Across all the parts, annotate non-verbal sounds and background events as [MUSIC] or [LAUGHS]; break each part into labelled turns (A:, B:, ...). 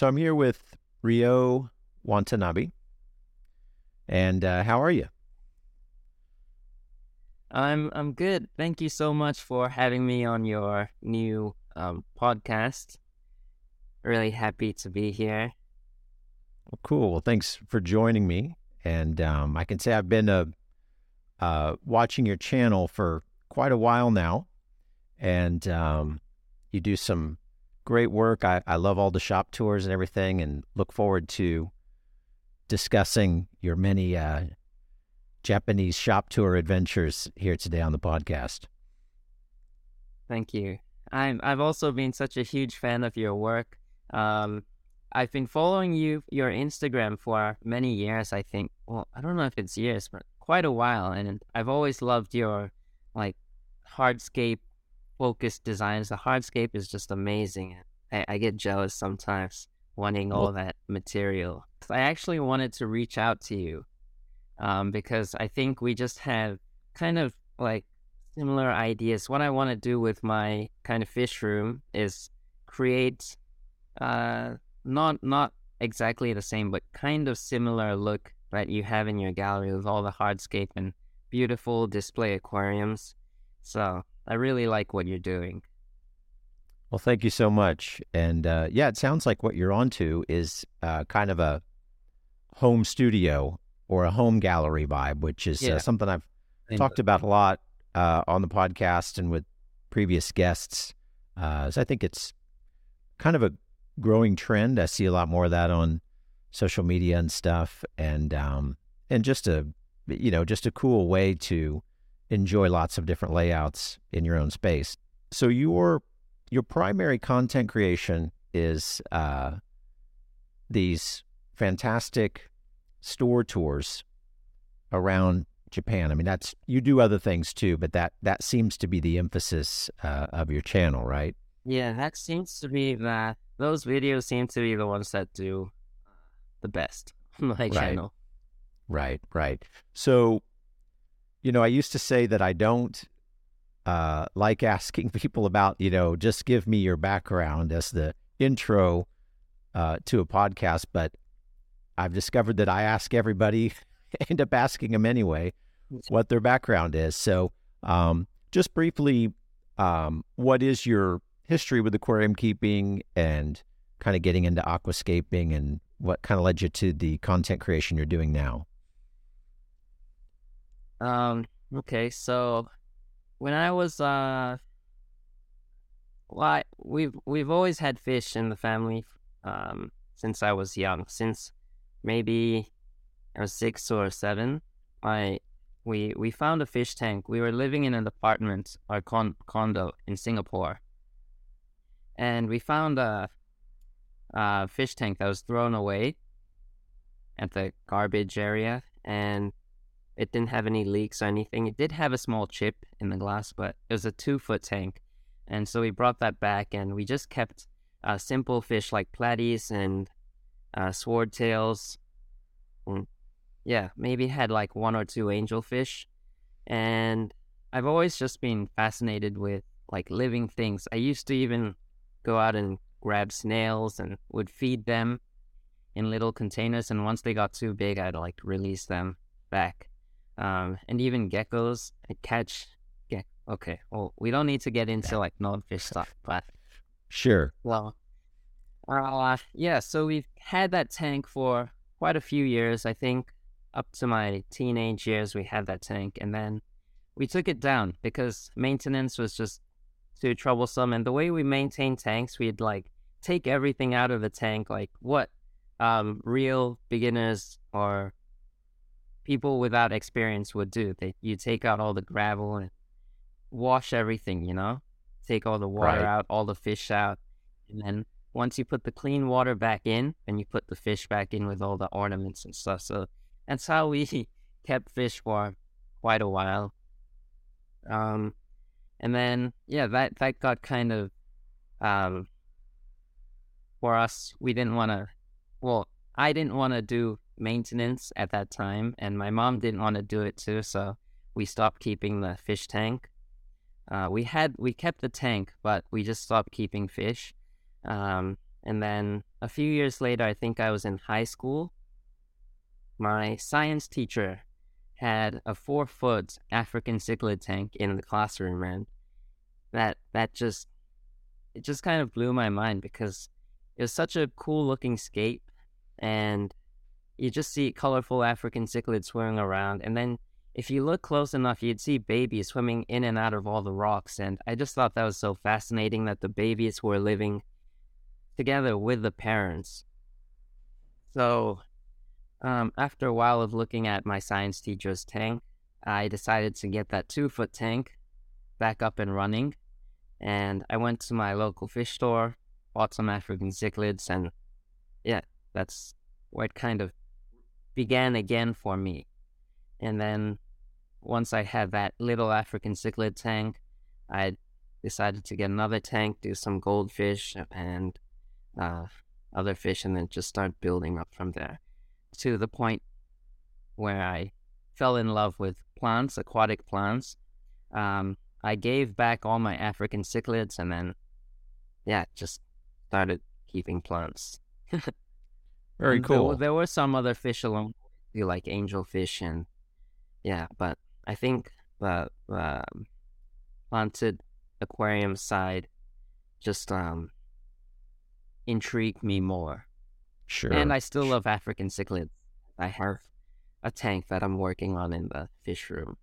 A: So I'm here with Ryo Watanabe. And uh, how are you?
B: I'm I'm good. Thank you so much for having me on your new um, podcast. Really happy to be here.
A: Well, cool. Well, thanks for joining me. And um, I can say I've been uh, uh, watching your channel for quite a while now, and um, you do some great work. I, I love all the shop tours and everything, and look forward to discussing your many uh, Japanese shop tour adventures here today on the podcast.
B: Thank you. I'm I've also been such a huge fan of your work. Um, I've been following you your Instagram for many years. I think. Well, I don't know if it's years, but quite a while. And I've always loved your like hardscape focused designs. The hardscape is just amazing. I, I get jealous sometimes wanting all that material. I actually wanted to reach out to you um, because I think we just have kind of like similar ideas. What I want to do with my kind of fish room is create uh, not not exactly the same, but kind of similar look that you have in your gallery with all the hardscape and beautiful display aquariums. So I really like what you're doing.
A: Well, thank you so much. And uh, yeah, it sounds like what you're onto is uh, kind of a home studio or a home gallery vibe, which is uh, yeah. uh, something I've talked about a lot uh, on the podcast and with previous guests. Uh, so I think it's kind of a growing trend. I see a lot more of that on social media and stuff, and um, and just a you know just a cool way to enjoy lots of different layouts in your own space. So your your primary content creation is uh, these fantastic store tours around Japan. I mean, that's you do other things too, but that that seems to be the emphasis uh, of your channel, right?
B: Yeah, that seems to be that. Those videos seem to be the ones that do the best on [LAUGHS] my right. channel.
A: Right, right. So, you know, I used to say that I don't uh, like asking [LAUGHS] people about, you know, just give me your background as the intro uh, to a podcast, but I've discovered that I ask everybody, [LAUGHS] end up asking them anyway, what their background is. So, um, just briefly, um, what is your history with aquarium keeping and kind of getting into aquascaping and what kind of led you to the content creation you're doing now?
B: Um, okay, so when I was uh we've we've always had fish in the family um since I was young, since maybe I was six or seven. I we we found a fish tank. We were living in an apartment or con- condo in Singapore, and we found a, a fish tank that was thrown away at the garbage area, and it didn't have any leaks or anything. It did have a small chip in the glass, but it was a two foot tank, and so we brought that back, and we just kept uh, simple fish like platies and uh, swordtails. Mm, yeah, maybe had like one or two angelfish. And I've always just been fascinated with like living things. I used to even go out and grab snails and would feed them in little containers. And once they got too big, I'd like release them back. Um, and even geckos, I catch. Yeah, okay. Well, we don't need to get into like non-fish stuff, [LAUGHS] but
A: sure.
B: Well, uh, yeah, so we've had that tank for quite a few years. I think up to my teenage years, we had that tank. And then we took it down because maintenance was just too troublesome. And the way we maintain tanks, we'd like take everything out of the tank, like what um, real beginners or people without experience would do. They, you take out all the gravel and wash everything, you know, take all the water right. out, all the fish out, and then once you put the clean water back in, and you put the fish back in with all the ornaments and stuff. So that's how we [LAUGHS] kept fish for quite a while. Um, and then yeah, that that got kind of um for us. We didn't want to. Well, I didn't want to do maintenance at that time, and my mom didn't want to do it too. So we stopped keeping the fish tank. Uh, we had we kept the tank, but we just stopped keeping fish. Um, and then a few years later, I think I was in high school. My science teacher had a four foot African cichlid tank in the classroom, and that that just it just kind of blew my mind because it was such a cool looking scape, and you just see colorful African cichlids swimming around, and then if you look close enough, you'd see babies swimming in and out of all the rocks. And I just thought that was so fascinating that the babies were living together with the parents. So, um, after a while of looking at my science teacher's tank, I decided to get that two foot tank back up and running. And I went to my local fish store, bought some African cichlids, and yeah, that's it kind of began again for me. And then once I had that little African cichlid tank, I decided to get another tank, do some goldfish and uh, other fish, and then just start building up from there to the point where I fell in love with plants, aquatic plants. Um, I gave back all my African cichlids and then, yeah, just started keeping plants. [LAUGHS]
A: Very
B: and
A: cool.
B: There, there, were some other fish along, You like angelfish and yeah, but I think the um, haunted aquarium side just um intrigued me more.
A: Sure.
B: And I still love African cichlids. I have a tank that I'm working on in the fish room.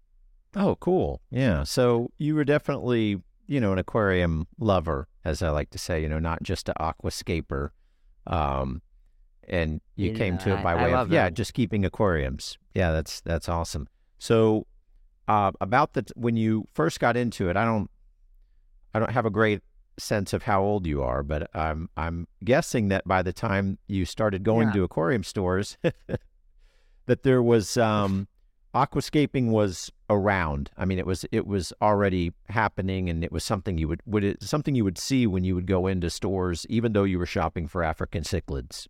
A: Oh, cool. Yeah. So you were definitely, you know, an aquarium lover, as I like to say, you know, not just an aquascaper. Um, and you yeah, came to it by
B: I,
A: way
B: I
A: of yeah, just keeping aquariums. Yeah, that's that's awesome. So, uh, about the when you first got into it, I don't, I don't have a great sense of how old you are, but I'm I'm guessing that by the time you started going
B: yeah.
A: to aquarium stores, [LAUGHS] that there was um, aquascaping was around. I mean, it was it was already happening, and it was something you would would it something you would see when you would go into stores, even though you were shopping for African cichlids.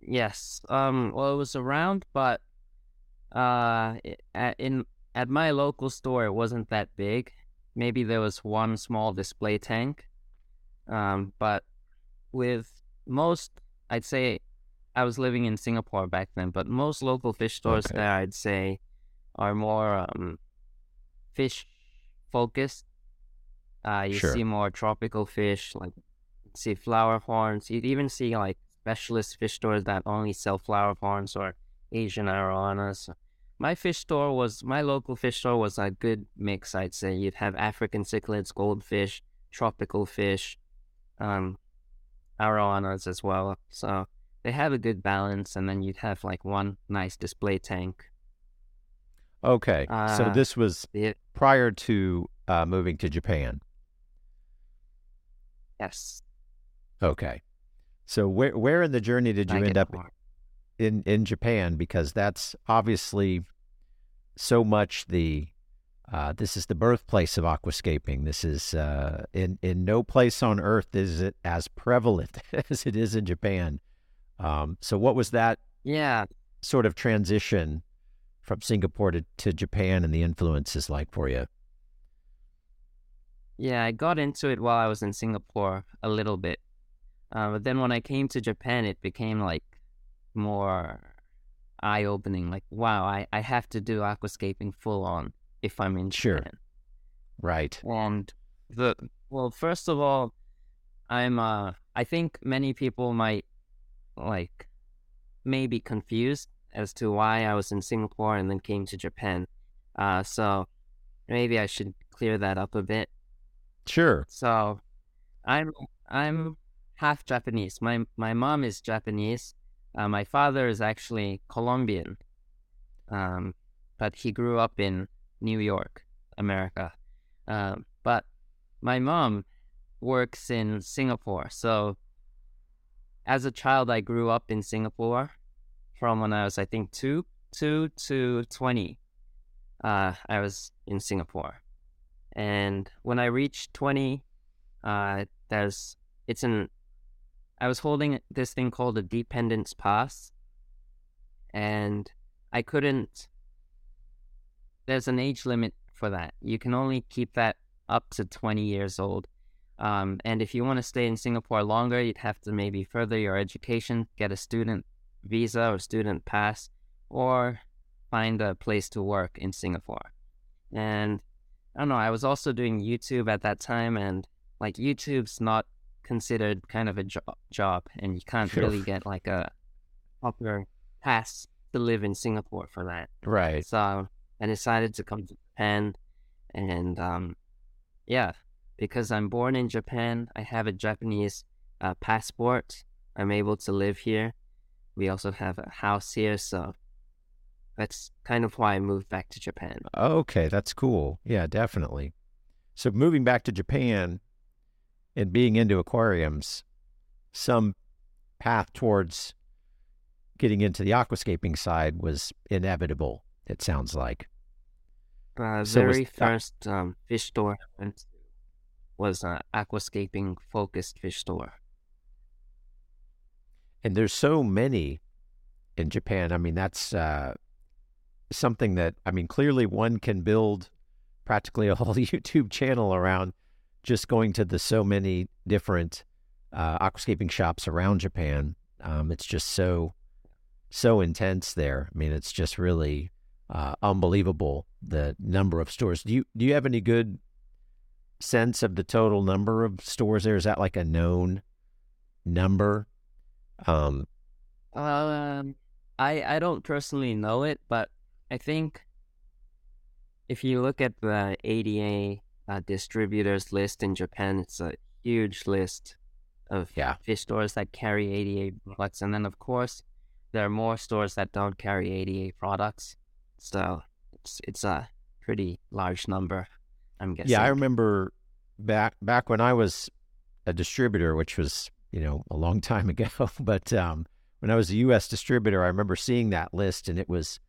B: Yes. Um. Well, it was around, but uh, at, in at my local store, it wasn't that big. Maybe there was one small display tank. Um, but with most, I'd say, I was living in Singapore back then. But most local fish stores
A: Okay.
B: there, I'd say, are more um, fish focused. Uh, you
A: Sure.
B: see more tropical fish, like see flower horns. You'd even see like specialist fish stores that only sell flower horns or Asian arowanas. My fish store was my local fish store was a good mix. I'd say you'd have African cichlids, goldfish, tropical fish, um, arowanas as well. So they have a good balance, and then you'd have like one nice display tank.
A: Okay, so
B: Uh,
A: this was
B: The-
A: prior to uh, moving to Japan.
B: yes,
A: Okay, so where where in the journey did you
B: I
A: end up
B: more.
A: in in Japan? Because that's obviously so much the uh, this is the birthplace of aquascaping. This is uh, in in no place on earth is it as prevalent [LAUGHS] as it is in Japan. Um, so, what was that
B: Yeah,
A: sort of transition from Singapore to, to Japan and the influences like for you?
B: Yeah, I got into it while I was in Singapore a little bit. Uh, but then when I came to Japan, it became like more eye opening. Like, wow, I, I have to do aquascaping full on if I'm in
A: Sure.
B: Japan.
A: Right.
B: And the, well, first of all, I'm, uh, I think many people might like maybe confused as to why I was in Singapore and then came to Japan. Uh, so maybe I should clear that up a bit.
A: Sure.
B: So, I'm I'm half Japanese. My my mom is Japanese. Uh, my father is actually Colombian. Um, but he grew up in New York, America. Um, but my mom works in Singapore. So, as a child, I grew up in Singapore from when I was, I think, two two to twenty. Uh, I was in Singapore. And when I reached 20, uh, there's, it's an, I was holding this thing called a dependence pass. And I couldn't, there's an age limit for that. You can only keep that up to 20 years old. Um, and if you want to stay in Singapore longer, you'd have to maybe further your education, get a student visa or student pass, or find a place to work in Singapore. And I don't know, I was also doing YouTube at that time, and like YouTube's not considered kind of a jo- job, and you can't sure. really get like a proper pass to live in Singapore for that.
A: Right.
B: So I decided to come to Japan, and um, yeah, because I'm born in Japan, I have a Japanese uh, passport. I'm able to live here. We also have a house here, so that's kind of why I moved back to Japan.
A: Okay, that's cool. Yeah, definitely. So moving back to Japan and being into aquariums, some path towards getting into the aquascaping side was inevitable. It sounds like.
B: Uh, so very was, first um, fish store was an aquascaping focused fish store.
A: And there's so many in Japan. I mean, that's uh, something that I mean, clearly one can build practically a whole [LAUGHS] YouTube channel around just going to the so many different uh, aquascaping shops around Japan. Um, it's just so so intense there. I mean, it's just really uh, unbelievable the number of stores. Do you do you have any good sense of the total number of stores there? Is that like a known number?
B: Um, um, I I don't personally know it, but I think if you look at the ADA uh, distributors list in Japan, it's a huge list of yeah. fish stores that carry ADA products, and then of course there are more stores that don't carry ADA products. So it's it's a pretty large number. I'm guessing.
A: Yeah, I remember back back when I was a distributor, which was you know a long time [LAUGHS] ago. but um, when I was a U.S. distributor, I remember seeing that list, and it was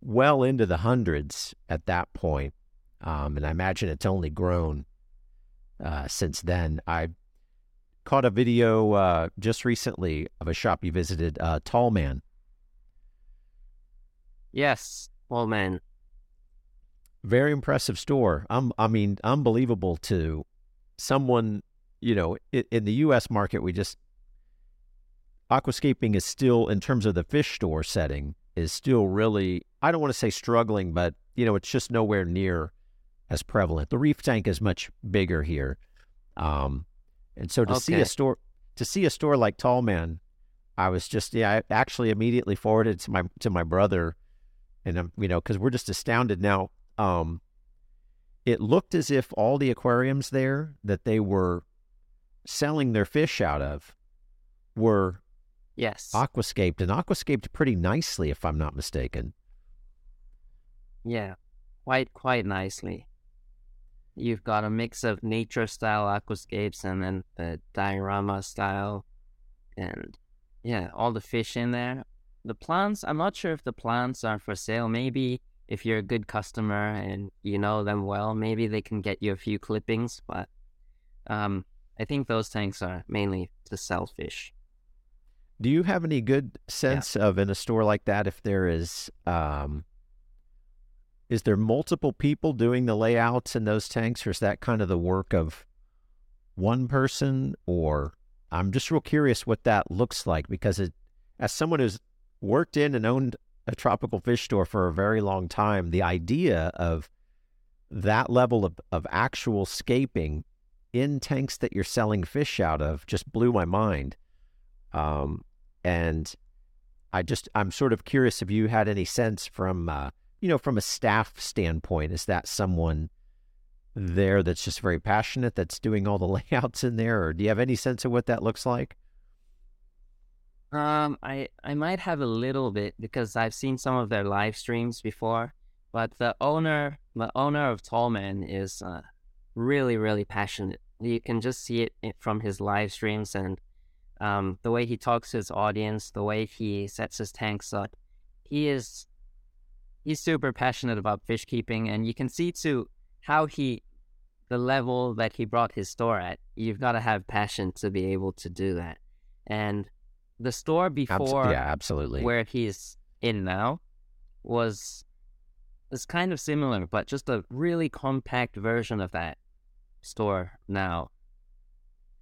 A: well into the hundreds at that point. Um, and I imagine it's only grown uh, since then. I caught a video uh, just recently of a shop you visited, uh, Tall Man.
B: Yes, Tall Man.
A: Very impressive store. Um, I mean, unbelievable to someone. You know, in, in the U.S. market, we just aquascaping is still, in terms of the fish store setting, is still really. I don't want to say struggling, but you know, it's just nowhere near as prevalent. The reef tank is much bigger here. Um, and so to okay. see a store to see a store like Tallman, I was just yeah, I actually immediately forwarded to my to my brother, and I'm you know because we're just astounded now. Um, it looked as if all the aquariums there that they were selling their fish out of were
B: yes
A: aquascaped and aquascaped pretty nicely, if I'm not mistaken.
B: Yeah, quite quite nicely you've got a mix of nature style aquascapes and then the diorama style and yeah all the fish in there. The plants i'm not sure if the plants are for sale. Maybe if you're a good customer and you know them well maybe they can get you a few clippings but um, i think those tanks are mainly to sell fish.
A: Do you have any good sense yeah. of in a store like that if there is um, is there multiple people doing the layouts in those tanks, or is that kind of the work of one person? Or I'm just real curious what that looks like because it, as someone who's worked in and owned a tropical fish store for a very long time, the idea of that level of, of actual scaping in tanks that you're selling fish out of just blew my mind. Um, and I just, I'm sort of curious if you had any sense from, uh, you know, from a staff standpoint, is that someone there that's just very passionate that's doing all the [LAUGHS] layouts in there, or do you have any sense of what that looks like?
B: Um, I I might have a little bit because I've seen some of their live streams before, but the owner, the owner of Tallman, is uh, really really passionate. You can just see it from his live streams and um, the way he talks to his audience, the way he sets his tanks up. He is he's super passionate about fish keeping, and you can see too how he, the level that he brought his store at. You've got to have passion to be able to do that. And the store before,
A: Abs- yeah, absolutely,
B: where he's in now, was is kind of similar, but just a really compact version of that store now.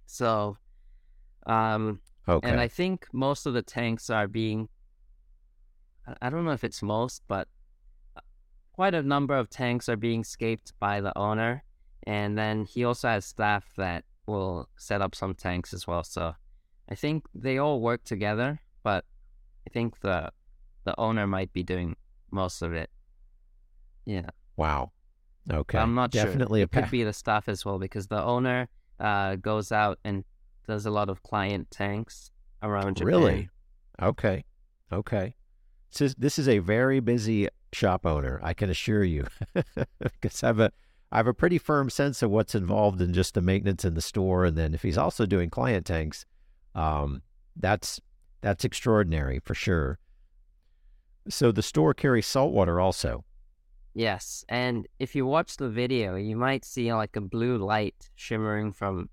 B: So, um,
A: okay.
B: and I think most of the tanks are being. I don't know if it's most, but quite a number of tanks are being scaped by the owner, and then he also has staff that will set up some tanks as well. So, I think they all work together, but I think the the owner might be doing most of it. Yeah.
A: Wow. Okay.
B: I'm not
A: Definitely
B: sure.
A: a
B: It could be the staff as well because the owner uh, goes out and does a lot of client tanks around Japan.
A: Really? Okay. Okay. This is, a very busy shop owner, I can assure you. [LAUGHS] Because I have a I have a pretty firm sense of what's involved in just the maintenance in the store, and then if he's also doing client tanks, um, that's that's extraordinary for sure. So the store carries salt water also.
B: Yes, and if you watch the video, you might see like a blue light shimmering from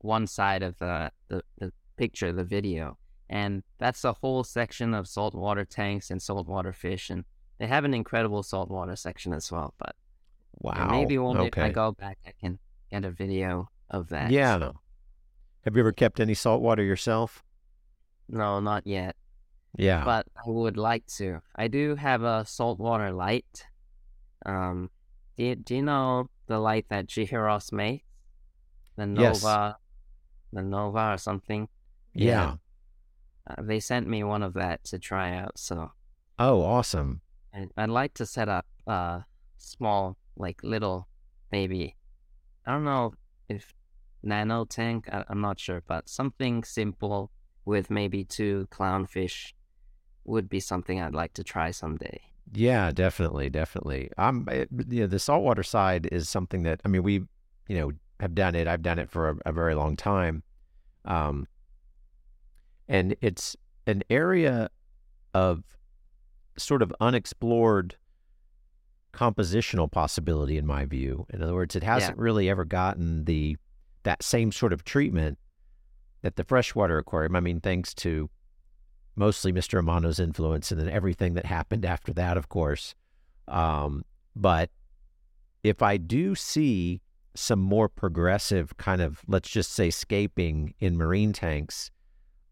B: one side of the, the, the picture, the video. And that's a whole section of saltwater tanks and saltwater fish. And they have an incredible saltwater section as well. But
A: Wow.
B: maybe one day if I go back, I can get a video of that.
A: Yeah. Have you ever kept any saltwater yourself?
B: No, not yet.
A: Yeah.
B: but I would like to. I do have a saltwater light. Um, do you, do you know the light that Chihiros makes? The
A: Yes.
B: Nova, the Nova or something.
A: yeah.
B: Uh, they sent me one of that to try out, so
A: Oh, awesome.
B: I'd like to set up a small, like little, maybe. I don't know if nano tank. I, I'm not sure, but something simple with maybe two clownfish would be something I'd like to try someday.
A: Yeah, definitely, definitely. I'm, it, you know, the saltwater side is something that I mean, we, you know, have done it. I've done it for a, a very long time, um, and it's an area of sort of unexplored compositional possibility, in my view. In other words, it hasn't really ever gotten the that same sort of treatment that the freshwater aquarium. I mean, thanks to mostly Mr. Amano's influence and then everything that happened after that, of course. Um, but if I do see some more progressive kind of, let's just say, scaping in marine tanks,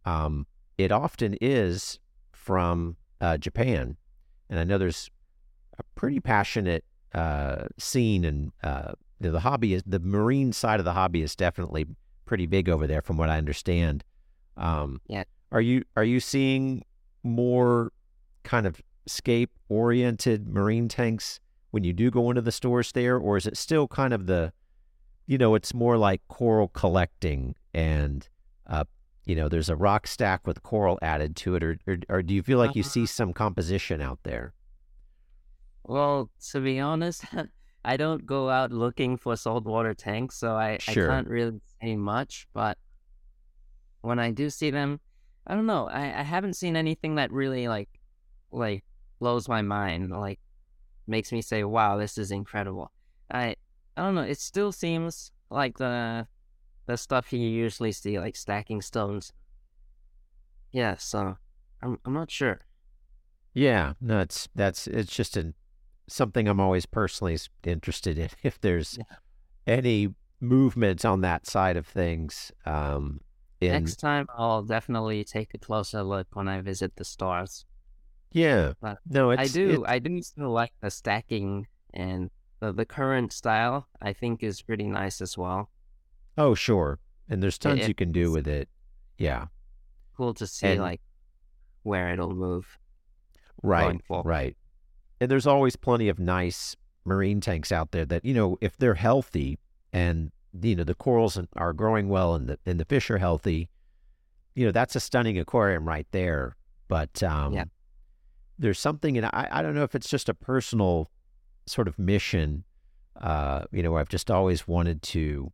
A: um, it often is from uh, Japan. And I know there's a pretty passionate uh, scene, and uh, the, the hobby is the marine side of the hobby is definitely pretty big over there, from what I understand. Um,
B: Yeah.
A: Are you are you seeing more kind of scape oriented marine tanks when you do go into the stores there, or is it still kind of the, you know, it's more like coral collecting and, uh, you know, there's a rock stack with coral added to it, or or, or do you feel like you
B: Uh,
A: see some composition out there?
B: Well, to be honest, [LAUGHS] I don't go out looking for saltwater tanks, so I,
A: Sure.
B: I can't really say much. But when I do see them, I don't know. I, I haven't seen anything that really like like blows my mind, like makes me say, "Wow, this is incredible." I I don't know. It still seems like the the stuff you usually see, like stacking stones. Yeah, so I'm I'm not sure.
A: Yeah, no, it's that's it's just an something I'm always personally interested in. [LAUGHS] If there's
B: Yeah.
A: any movement on that side of things, um, in
B: Next time, I'll definitely take a closer look when I visit the stores.
A: yeah,
B: But
A: no, it's
B: I do, I do still like the stacking and the, the current style. I think is pretty nice as well.
A: Oh, sure, and there's tons
B: it-
A: you can do with it. Yeah,
B: Cool to see
A: And-
B: like where it'll move.
A: right, right. And there's always plenty of nice marine tanks out there that you know if they're healthy and you know the corals are growing well and the and the fish are healthy, you know that's a stunning aquarium right there. But um,
B: Yeah.
A: there's something, and I I don't know if it's just a personal sort of mission. Uh, you know, where I've just always wanted to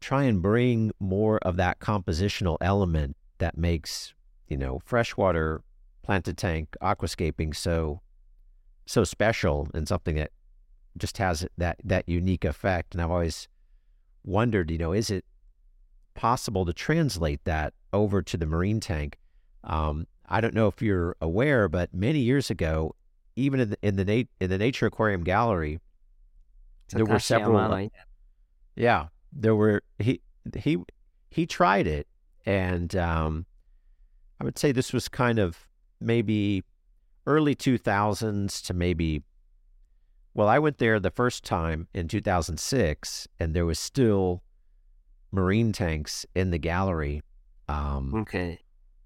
A: try and bring more of that compositional element that makes you know freshwater planted tank aquascaping so so special and something that just has that that unique effect. And i've always wondered you know is it possible to translate that over to the marine tank? Um, i don't know if you're aware but many years ago even in the in the, nat- in the nature aquarium gallery There were several, yeah, there were he he he tried it, and um, I would say this was kind of maybe early 2000s to maybe. Well, I went there the first time in 2006, and there was still marine tanks in the gallery.
B: Um, okay.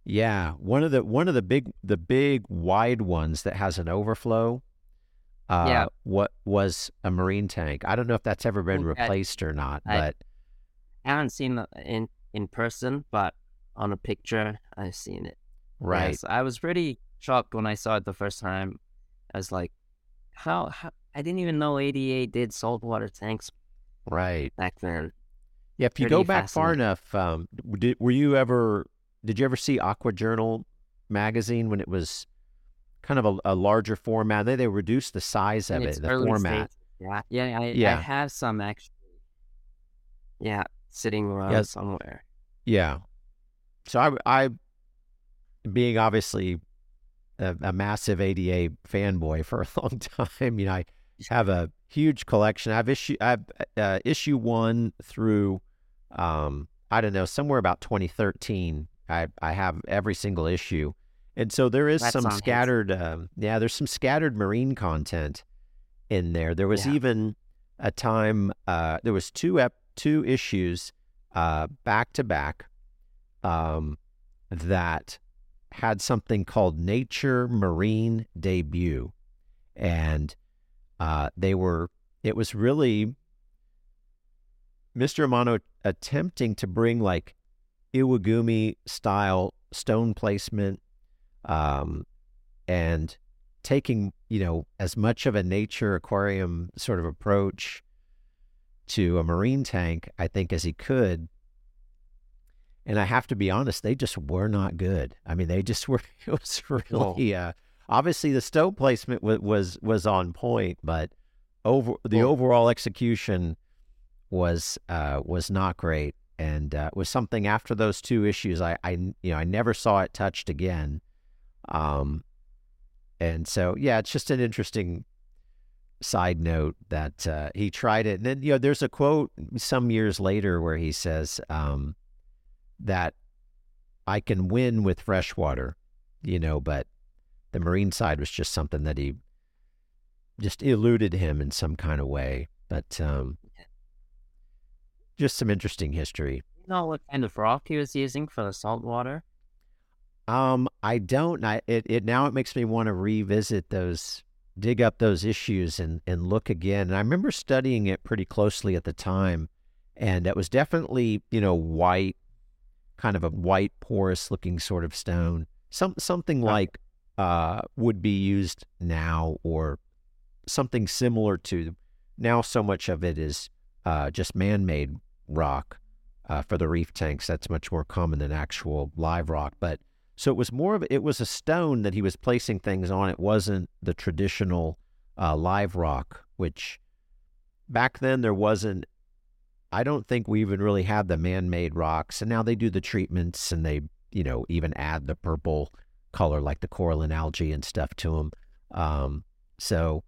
A: Yeah, one of the one of the big the big wide ones that has an overflow. Uh, yeah. What was a marine tank? I don't know if that's ever been replaced or not, I, but
B: I haven't seen it in in person, but on a picture I've seen it.
A: Right. Yes,
B: I was pretty shocked when I saw it the first time. I was like, how, how I didn't even know ADA did saltwater tanks.
A: Right.
B: Back then.
A: Yeah, if you go back far enough, um, did, were you ever did you ever see Aqua Journal magazine when it was kind of a, a larger format? They they reduced the size of it, the format.
B: Yeah, yeah, I, yeah. I have some actually. Yeah, sitting around yeah. somewhere.
A: Yeah. So I, I, being obviously a, a, massive ADA fanboy for a [LAUGHS] long time, you know, I have a huge collection. I've issue, I've uh, issue one through, um, I don't know, somewhere about 2013 I I have every single issue, and so there is some scattered. Um, yeah, there's some scattered marine content in there. There was yeah. even a time. Uh, there was two ep- two issues uh, back to back um, that had something called Nature Marine Debut, and uh, they were. It was really Mr. Amano attempting to bring like Iwagumi style stone placement um, and taking, you know, as much of a nature aquarium sort of approach to a marine tank, I think, as he could. And I have to be honest, they just were not good. I mean, they just [LAUGHS] were, it was really, uh, obviously the stone placement was, was, was on point, but over the overall execution was, uh, was not great and uh, was something after those two issues I, I you know I never saw it touched again um and so yeah it's just an interesting side note that uh, he tried it and then you know there's a quote some years later where he says um, that I can win with freshwater you know but the marine side was just something that he just eluded him in some kind of way but um, just some interesting history.
B: You know what kind of rock he was using for the salt water?
A: Um, I don't. I it, it now it makes me want to revisit those, dig up those issues and and look again. And I remember studying it pretty closely at the time, and it was definitely you know white, kind of a white porous looking sort of stone. Some something like uh would be used now or something similar to now. So much of it is uh, just man made rock uh, for the reef tanks. That's much more common than actual live rock. But so it was more of it was a stone that he was placing things on. It wasn't the traditional uh, live rock, which back then there wasn't. I don't think we even really had the man-made rocks, and now they do the treatments and they, you know, even add the purple color like the coral and algae and stuff to them. Um, so,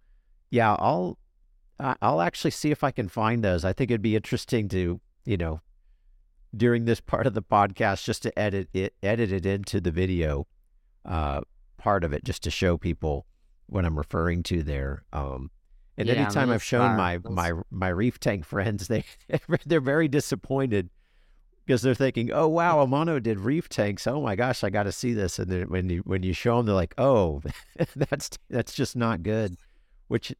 A: yeah, I'll I'll actually see if I can find those. I think it'd be interesting to you know, during this part of the podcast just to edit it, edit it into the video uh, part of it, just to show people what I'm referring to there. Um, and yeah, anytime I've shown my my my reef tank friends, [LAUGHS] they they're very disappointed because they're thinking, "Oh wow, Amano did reef tanks. Oh my gosh, I got to see this." And then when you when you show them, they're like, "Oh, [LAUGHS] that's that's just not good." Which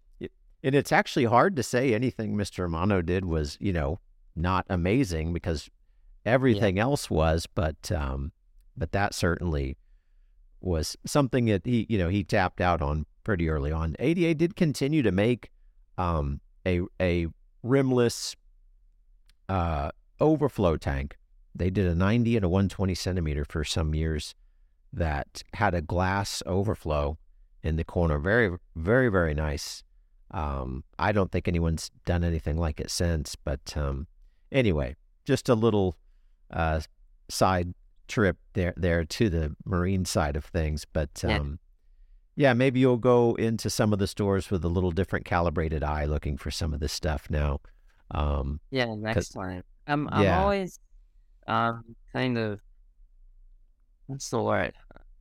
A: and it's actually hard to say anything Mr. Amano did was you know not amazing because everything yeah. else was, but um, but that certainly was something that he you know he tapped out on pretty early on. ADA did continue to make um, a a rimless uh, overflow tank. They did a 90 and a 120 centimeter for some years that had a glass overflow in the corner. Very, very, very nice. Um, I don't think anyone's done anything like it since, but um, Anyway, just a little uh, side trip there there to the marine side of things. But um, yeah. yeah. maybe you'll go into some of the stores with a little different calibrated eye, looking for some of this stuff now. Um,
B: yeah, next time. I'm I'm yeah. always Um, kind of. What's the word?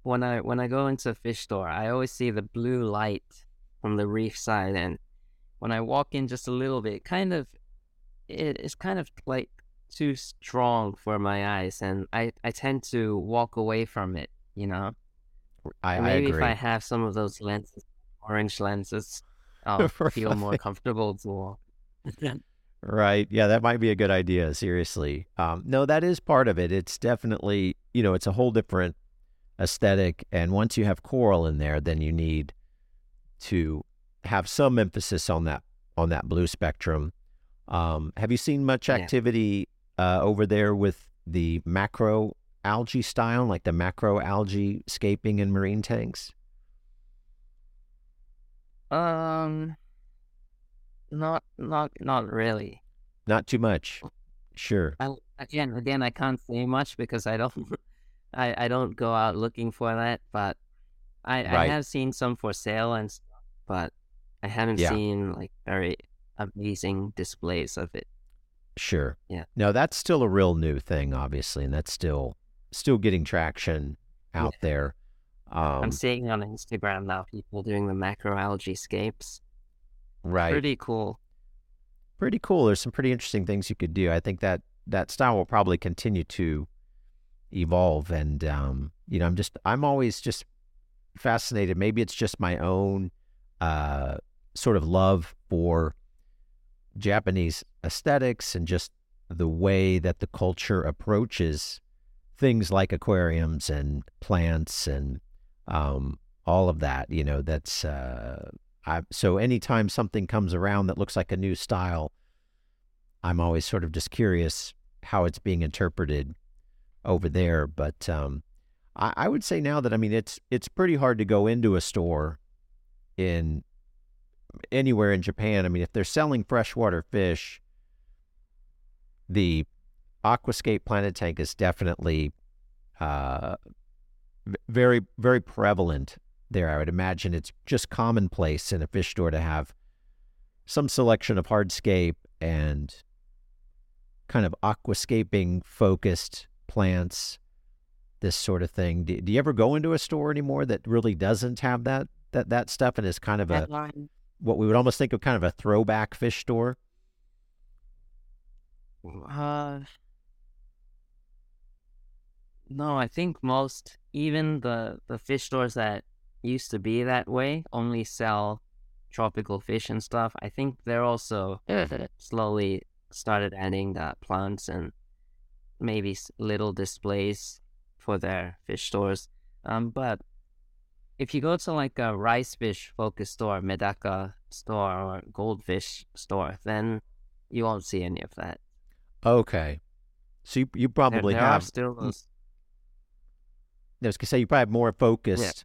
B: When I when I go into a fish store, I always see the blue light from the reef side, and when I walk in just a little bit, kind of, it, it's kind of like too strong for my eyes, and I I tend to walk away from it. You know.
A: I,
B: maybe
A: I agree.
B: if I have some of those lenses, orange lenses, [LAUGHS] I'll feel more comfortable to walk. [LAUGHS]
A: Right. Yeah, that might be a good idea. Seriously. Um, no, that is part of it. It's definitely, you know, it's a whole different aesthetic. And once you have coral in there, then you need to have some emphasis on that on that blue spectrum. Um, have you seen much activity uh, over there with the macro algae style, like the macro algae scaping in marine tanks?
B: Um, not not not really.
A: Not too much. Sure.
B: I again again I can't say much because I don't [LAUGHS] I I don't go out looking for that, but I I have seen some for sale and stuff, but I haven't
A: Yeah.
B: seen like very amazing displays of it.
A: Sure.
B: Yeah.
A: No, that's still a real new thing, obviously, and that's still still getting traction out there. Um,
B: I'm seeing on Instagram now people doing the macroalgae scapes.
A: right.
B: Pretty cool.
A: pretty cool. There's some pretty interesting things you could do. I think that that style will probably continue to evolve, and um, you know, I'm just I'm always just fascinated. Maybe it's just my own uh, sort of love for Japanese aesthetics and just the way that the culture approaches things like aquariums and plants and um, all of that. You know, that's uh, I, so anytime something comes around that looks like a new style, I'm always sort of just curious how it's being interpreted over there. But um, I, I would say now that I mean it's it's pretty hard to go into a store in anywhere in Japan. I mean, if they're selling freshwater fish, the Aquascape Planted Tank is definitely uh, very very prevalent there. I would imagine it's just commonplace in a fish store to have some selection of hardscape and kind of aquascaping focused plants, this sort of thing. Do, do you ever go into a store anymore that really doesn't have that that that stuff and is kind of a. what we would almost think of kind of a throwback fish store?
B: Uh, no, I think most, even the the fish stores that used to be that way, only sell tropical fish and stuff. I think they're also [LAUGHS] slowly started adding the plants and maybe little displays for their fish stores. Um, but if you go to like a rice fish focused store, Medaka store, or goldfish store, then you won't see any of that.
A: Okay. So you, you probably
B: there are
A: have
B: still those.
A: I was gonna say you probably have more focused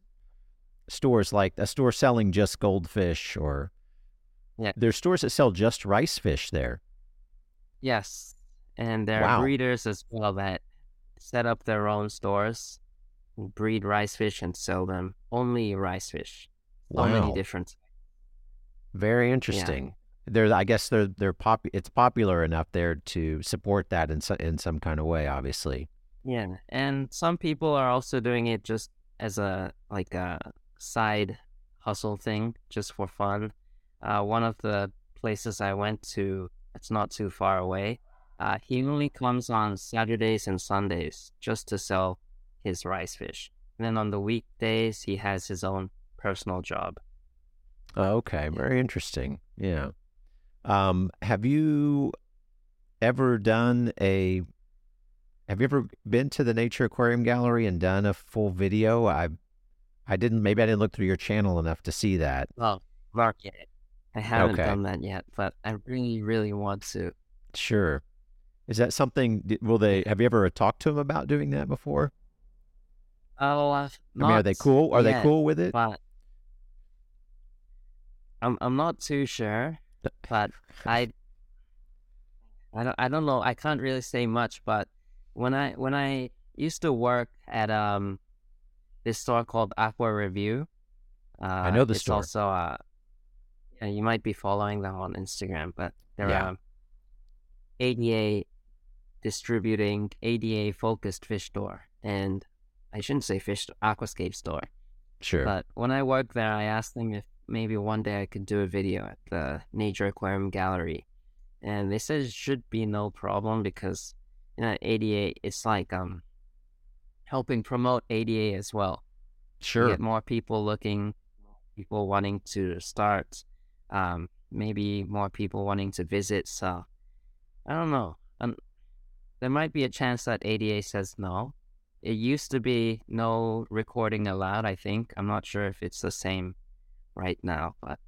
A: stores like a store selling just goldfish or
B: Yeah.
A: there's stores that sell just rice fish there.
B: Yes, and there
A: Wow.
B: are breeders as well that set up their own stores, breed rice fish, and sell them only rice fish. So
A: Wow.
B: many different.
A: Very interesting. They're I guess they're they're pop it's popular enough there to support that in so, in some kind of way, obviously.
B: Yeah, and some people are also doing it just as a like a side hustle thing, just for fun. Uh, one of the places I went to, it's not too far away. Uh, he only comes on Saturdays and Sundays just to sell his rice fish. And then on the weekdays, he has his own personal job.
A: Okay, very interesting. Yeah. Um, have you ever done a have you ever been to the Nature Aquarium Gallery and done a full video? I I didn't maybe I didn't look through your channel enough to see that.
B: Well, market it. I haven't
A: Okay.
B: done that yet, but I really, really want to.
A: Sure. Is that something will they have you ever talked to them about doing that before?
B: Oh, uh,
A: I mean, are they cool? Are they cool with it?
B: But I'm I'm not too sure, but [LAUGHS] I I don't I don't know. I can't really say much, but when I when I used to work at um this store called Aqua Review, uh,
A: I know the
B: it's
A: store.
B: also uh yeah, you might be following them on Instagram, but they're
A: Yeah.
B: um ADA distributing ADA focused fish store, and I shouldn't say fish aquascape store.
A: Sure.
B: But when I worked there, I asked them if maybe one day I could do a video at the Nature Aquarium Gallery, and they said it should be no problem because you know ADA it's like um helping promote ADA as well.
A: Sure.
B: Get more people looking, people wanting to start, um, maybe more people wanting to visit. So I don't know. Um, there might be a chance that ADA says no. It used to be no recording allowed. I think I'm not sure if it's the same right now, but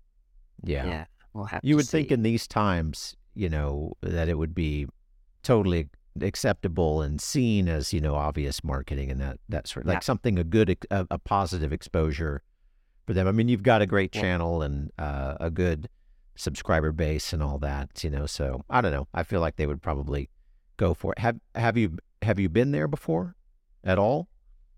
A: yeah,
B: yeah, we'll have.
A: You would
B: see.
A: think in these times, you know, that it would be totally acceptable and seen as you know obvious marketing and that that sort of,
B: yeah.
A: like something a good a, a, positive exposure for them. I mean, you've got a great
B: yeah.
A: channel and uh, a good subscriber base and all that, you know. So I don't know. I feel like they would probably go for it. Have have you have you been there before at all?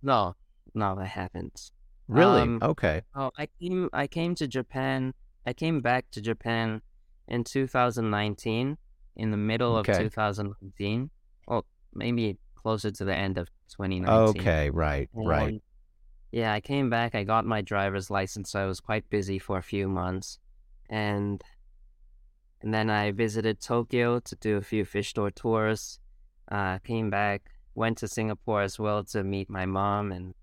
B: No, no, I haven't.
A: Really? Um, okay.
B: Oh, I came I came to Japan. I came back to Japan in 2019, in the middle okay. of 2019. Well, maybe closer to the end of 2019.
A: Okay, right, and, right.
B: Yeah, I came back. I got my driver's license. So I was quite busy for a few months, and and then I visited Tokyo to do a few fish store tours. Uh, came back, went to Singapore as well to meet my mom, and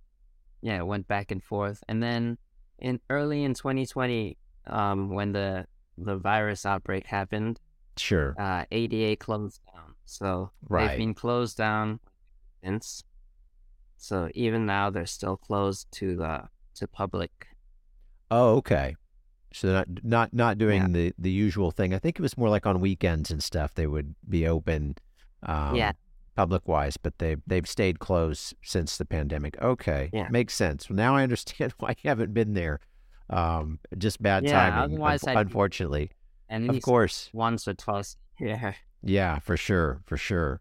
B: yeah, went back and forth. And then in early in 2020, um, when the the virus outbreak happened,
A: sure,
B: uh, ADA closed down. So
A: right.
B: they've been closed down since. So even now, they're still closed to the to public.
A: Oh, okay. So not not not doing yeah. the the usual thing. I think it was more like on weekends and stuff. They would be open. Um,
B: yeah.
A: Public wise, but they they've stayed closed since the pandemic. Okay,
B: yeah.
A: makes sense. Well, now I understand [LAUGHS] why you haven't been there. Um, just bad
B: yeah,
A: timing.
B: Otherwise,
A: un- unfortunately.
B: And
A: of course,
B: once or twice. Yeah.
A: Yeah, for sure, for sure.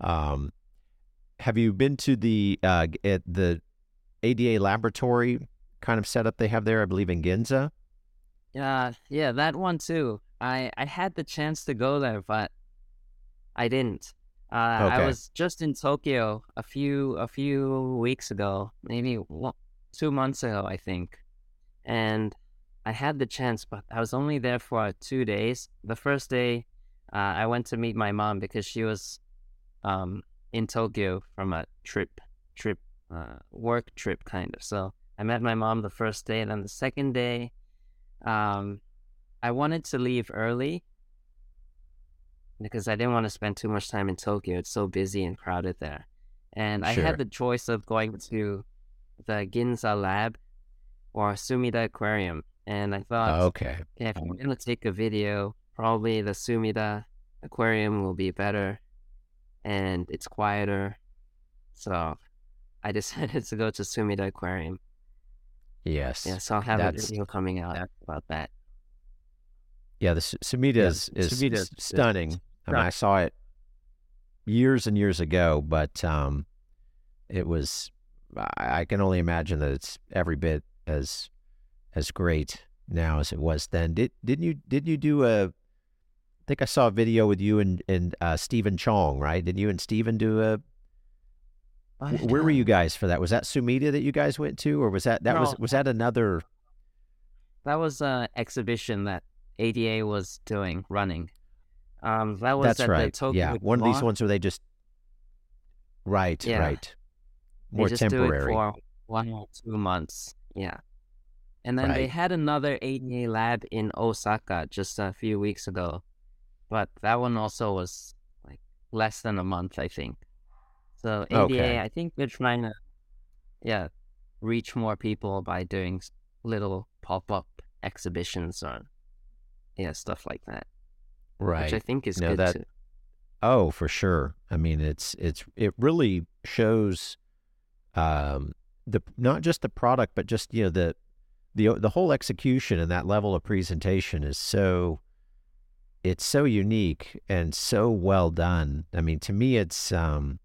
A: Um, have you been to the uh, at the ADA laboratory kind of setup they have there? I believe in Ginza.
B: Yeah, yeah, that one too. I I had the chance to go there, but I didn't. Uh,
A: okay.
B: I was just in Tokyo a few a few weeks ago, maybe one, two months ago, I think, and I had the chance, but I was only there for two days. The first day, uh, I went to meet my mom because she was um, in Tokyo from a trip, trip, uh, work trip kind of. So I met my mom the first day, and then the second day, um, I wanted to leave early because I didn't want to spend too much time in Tokyo. It's so busy and crowded there. And I
A: Sure.
B: had the choice of going to the Ginza Lab or Sumida Aquarium. And I thought, oh,
A: okay.
B: yeah, if I'm going to take a video, probably the Sumida Aquarium will be better and it's quieter. So I [LAUGHS] decided to go to Sumida Aquarium.
A: Yes.
B: Yeah, so I'll have
A: That's-
B: a video coming out about that.
A: Yeah, the Sumida
C: Yeah,
A: is, is
C: Sumida
A: s-
C: is-
A: stunning. I mean, I saw it years and years ago, but um, it was. I, can only imagine that it's every bit as as great now as it was then. Did didn't you didn't you do a? I think I saw a video with you and and uh, Steven Chong, right? Did you and Steven do a? wh- Where were you guys for that? Was that Sumida that you guys went to, or was that that was was that another?
B: That was an exhibition that ADA was doing, running. Um, that was
A: That's
B: at
A: right.
B: the Tokyo.
A: yeah, one of these ones where they just. Right,
B: Yeah.
A: right. More temporary.
B: for one or two months. Yeah. And then they had another ADA lab in Osaka just a few weeks ago. But that one also was like less than a month, I think. So ADA,
A: Okay.
B: I think they're trying to, yeah, reach more people by doing little pop up exhibitions or, yeah, stuff like that.
A: Right.
B: Which I think is
A: No,
B: good
A: that-
B: too.
A: Oh, for sure. I mean, it's it's it really shows um the not just the product but just you know the the the whole execution and that level of presentation is so it's so unique and so well done. I mean, to me it's um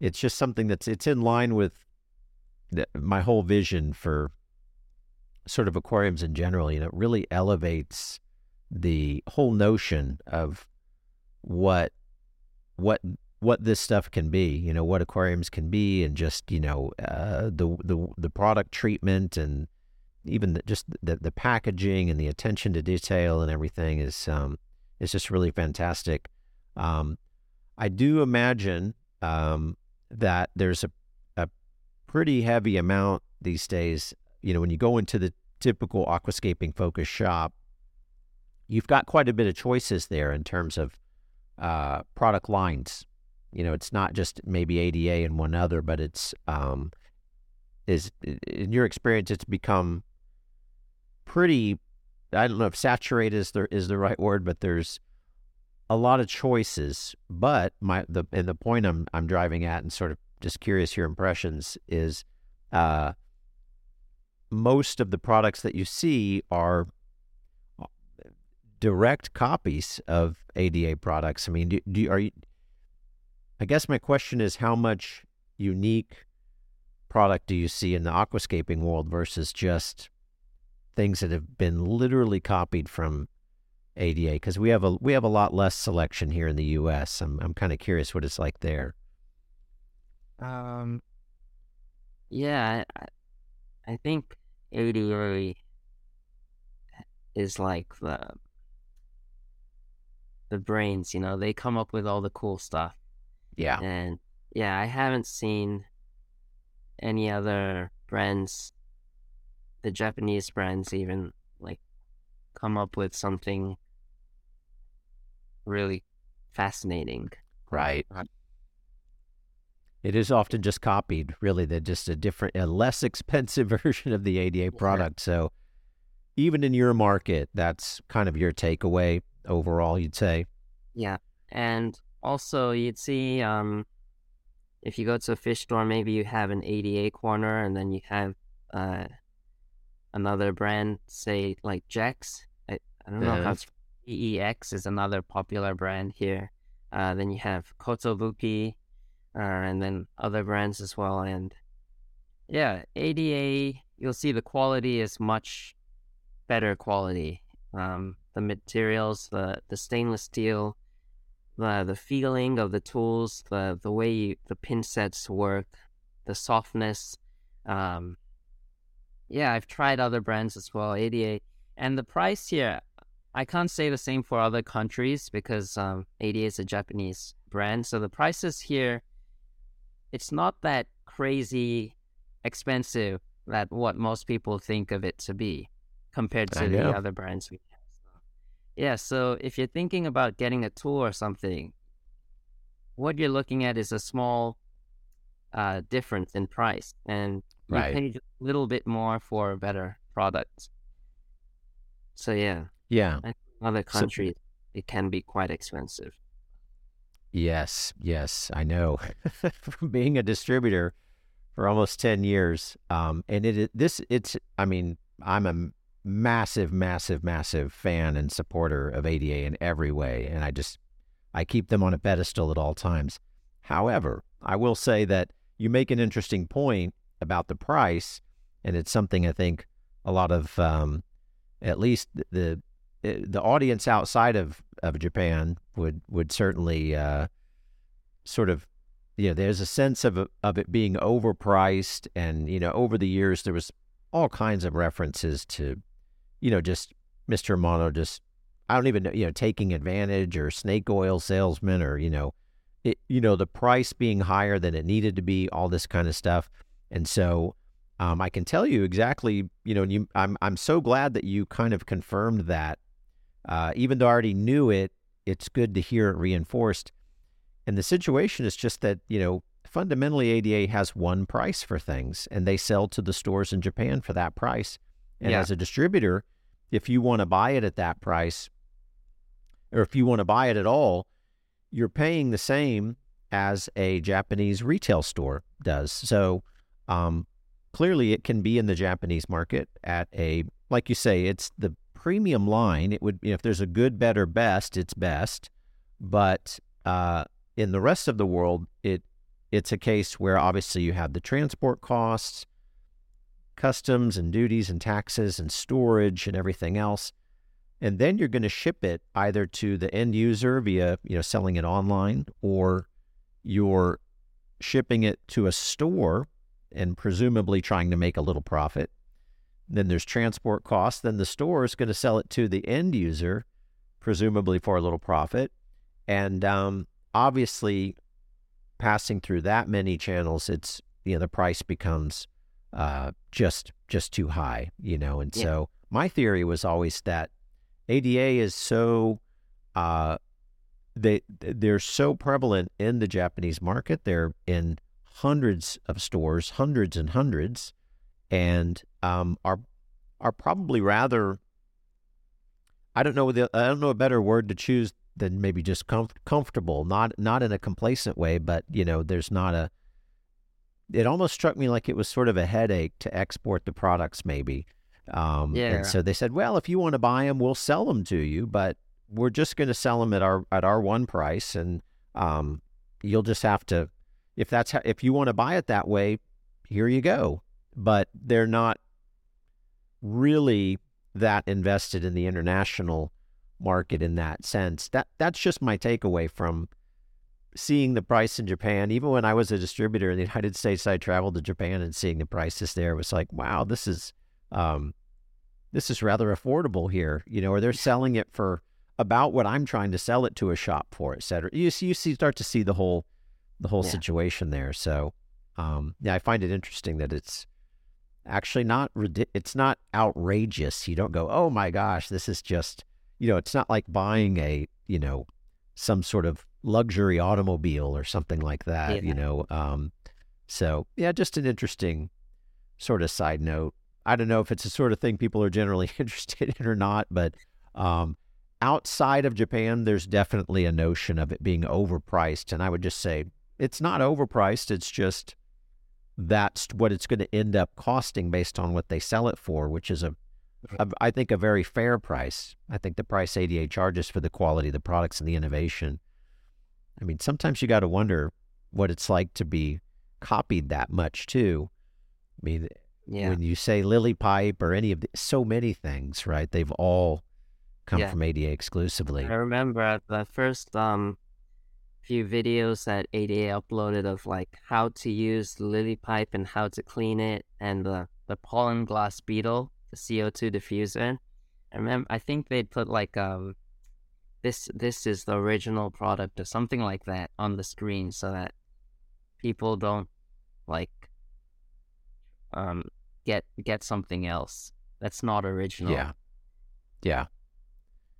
A: it's just something that's it's in line with the, my whole vision for sort of aquariums in general, you know, it really elevates the whole notion of what what what this stuff can be, you know, what aquariums can be, and just you know uh, the the the product treatment and even the, just the the packaging and the attention to detail and everything is um, is just really fantastic. Um, I do imagine um, that there's a a pretty heavy amount these days. You know, when you go into the typical aquascaping focused shop, you've got quite a bit of choices there in terms of uh, product lines. You know, it's not just maybe ADA and one other, but it's um, is in your experience, it's become pretty. I don't know if saturated is the is the right word, but there's a lot of choices. But my the and the point I'm I'm driving at, and sort of just curious your impressions is, uh, most of the products that you see are direct copies of ADA products. I mean, do, do are you? I guess my question is, how much unique product do you see in the aquascaping world versus just things that have been literally copied from ADA? Because we have a we have a lot less selection here in the U.S. I'm I'm kind of curious what it's like there.
B: Um. Yeah, I, I think ADA is like the the brains, you know, they come up with all the cool stuff.
A: Yeah.
B: And yeah, I haven't seen any other brands, the Japanese brands even, like come up with something really fascinating.
A: Right. Uh, it is often just copied, really. They're just a different, a less [LAUGHS] expensive version of the ADA product. Yeah. So even in your market, that's kind of your takeaway overall, you'd say.
B: Yeah. And also, you'd see um, if you go to a fish store, maybe you have an ADA corner and then you have uh, another brand, say like GEX. I, I don't know uh, how it's EEX is another popular brand here. Uh, then you have Kotobuki, uh, and then other brands as well. And yeah, ADA, you'll see the quality is much better quality. Um, the materials, the the stainless steel, the the feeling of the tools, the the way you, the pin sets work, the softness. Um, yeah, I've tried other brands as well, ADA, and the price here. I can't say the same for other countries because um, ADA is a Japanese brand, so the prices here, it's not that crazy expensive that what most people think of it to be compared to the other brands we have. Yeah, so if you're thinking about getting a tool or something, what you're looking at is a small uh, difference in price, and you right. pay a little bit more for a better product. So yeah,
A: yeah,
B: in other countries so, it can be quite expensive.
A: Yes, yes, I know. [LAUGHS] From being a distributor for almost ten years, um, and it this it's I mean I'm a massive, massive, massive fan and supporter of ADA in every way. And I just, I keep them on a pedestal at all times. However, I will say that you make an interesting point about the price. And it's something I think a lot of, um, at least the, eh, the audience outside of, of Japan would, would certainly, uh, sort of you know, there's a sense of of it being overpriced, and you know, over the years there was all kinds of references to you know, just Mr. Amano just, I don't even know, you know, taking advantage or snake oil salesman or, you know, it, you know, the price being higher than it needed to be, all this kind of stuff. And so um, I can tell you exactly, you know, you, I'm, I'm so glad that you kind of confirmed that. Uh, even though I already knew it, it's good to hear it reinforced. And the situation is just that, you know, fundamentally ADA has one price for things and they sell to the stores in Japan for that price. And yeah. as a distributor, if you want to buy it at that price, or if you want to buy it at all, you're paying the same as a Japanese retail store does. So um, clearly, it can be in the Japanese market at a, like you say, it's the premium line. It would, if there's a good, better, best, it's best. But uh, in the rest of the world, it it's a case where obviously you have the transport costs, customs and duties and taxes and storage and everything else. And then you're going to ship it either to the end user via, you know, selling it online or you're shipping it to a store and presumably trying to make a little profit. Then there's transport costs. Then the store is going to sell it to the end user, presumably for a little profit. And um, obviously, passing through that many channels, it's you know the price becomes uh, just just too high, you know. And yeah. so my theory was always that ADA is so uh, they they're so prevalent in the Japanese market. They're in hundreds of stores, hundreds and hundreds, and um, are are probably rather. I don't know the I don't know a better word to choose than maybe just comf- comfortable, not not in a complacent way, but you know, there's not a. It almost struck me like it was sort of a headache to export the products, maybe. Um, yeah. And so they said, well, if you want to buy them, we'll sell them to you, but we're just going to sell them at our at our one price, and um, you'll just have to, if that's how, if you want to buy it that way, here you go. But they're not really that invested in the international market in that sense. That that's just my takeaway from seeing the price in Japan. Even when I was a distributor in the United States, I traveled to Japan and seeing the prices there was like, wow, this is um, this is rather affordable here. You know, or they're selling it for about what I'm trying to sell it to a shop for, et cetera. You see, you see, start to see the whole the whole yeah. situation there. So, um, yeah, I find it interesting that it's actually not it's not outrageous. You don't go, oh my gosh, this is just you know, it's not like buying a you know some sort of luxury automobile or something like that. Yeah. You know, um, so yeah, just an interesting sort of side note. I don't know if it's the sort of thing people are generally [LAUGHS] interested in or not, but um, outside of Japan, there's definitely a notion of it being overpriced. And I would just say it's not overpriced. It's just that's what it's going to end up costing based on what they sell it for, which is a, a I think, a very fair price. I think the price ADA charges for the quality of the products and the innovation. I mean, sometimes you got to wonder what it's like to be copied that much too. I mean, yeah. when you say Lily Pipe or any of the, so many things, right? They've all come yeah. from ADA exclusively.
B: I remember the first um few videos that ADA uploaded of like how to use the lily pipe and how to clean it and the, the pollen glass beetle, the CO2 diffuser. I remember I think they'd put like um this this is the original product or something like that on the screen so that people don't like um get get something else that's not original.
A: Yeah. Yeah.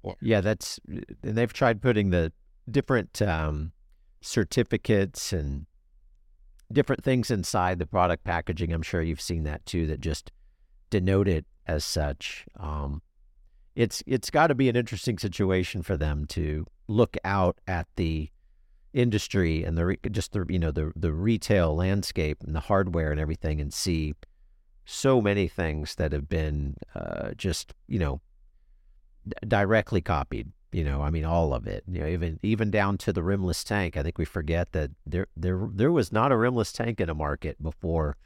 A: Yeah. yeah, that's and they've tried putting the different um, certificates and different things inside the product packaging. I'm sure you've seen that too. That just denote it as such. Um, it's it's got to be an interesting situation for them to look out at the industry and the just the you know the the retail landscape and the hardware and everything and see so many things that have been uh, just you know directly copied. You know, I mean, all of it. You know, even even down to the rimless tank. I think we forget that there there there was not a rimless tank in a market before.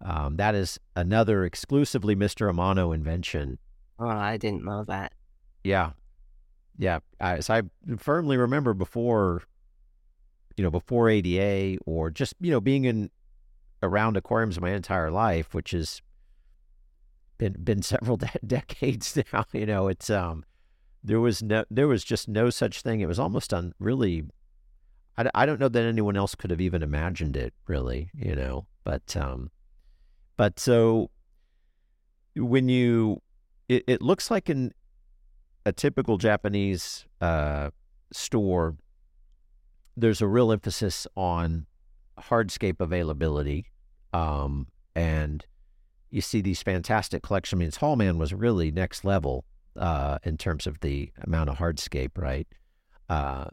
A: Um, that is another exclusively Mr. Amano invention.
B: Oh, I didn't know that.
A: Yeah, yeah. I, so I firmly remember before, you know, before ADA or just you know being in around aquariums my entire life, which is been been several [LAUGHS] de- decades [LAUGHS] now. You know, it's um, there was no, there was just no such thing. It was almost on really. I, I don't know that anyone else could have even imagined it, really. You know, but um, but so when you, it, it looks like in a typical Japanese uh, store, there's a real emphasis on hardscape availability, um, and you see these fantastic collections. I mean, Tallman was really next level uh, in terms of the amount of hardscape, right? Uh,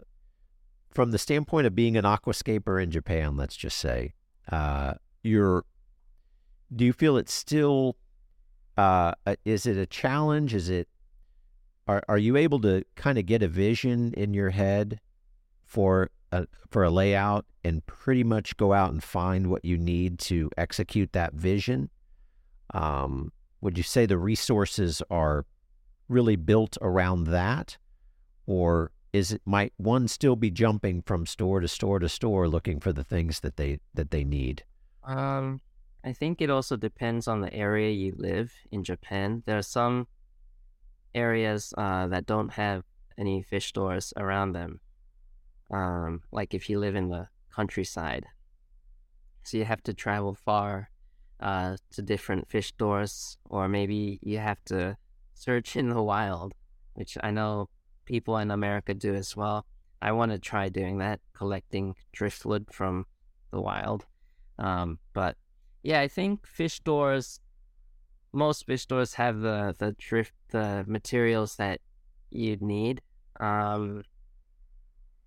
A: from the standpoint of being an aquascaper in Japan, let's just say, uh, you're, do you feel it's still, uh, is it a challenge? Is it, are, are you able to kind of get a vision in your head for a, for a layout and pretty much go out and find what you need to execute that vision? Um, would you say the resources are really built around that, or is it might one still be jumping from store to store to store looking for the things that they that they need?
B: Um, I think it also depends on the area you live in Japan. There are some areas uh, that don't have any fish stores around them. Um, like if you live in the countryside, so you have to travel far uh, to different fish stores, or maybe you have to search in the wild, which I know people in America do as well. I want to try doing that, collecting driftwood from the wild. Um, but yeah, I think fish stores, most fish stores have the the drift the materials that you'd need. Um,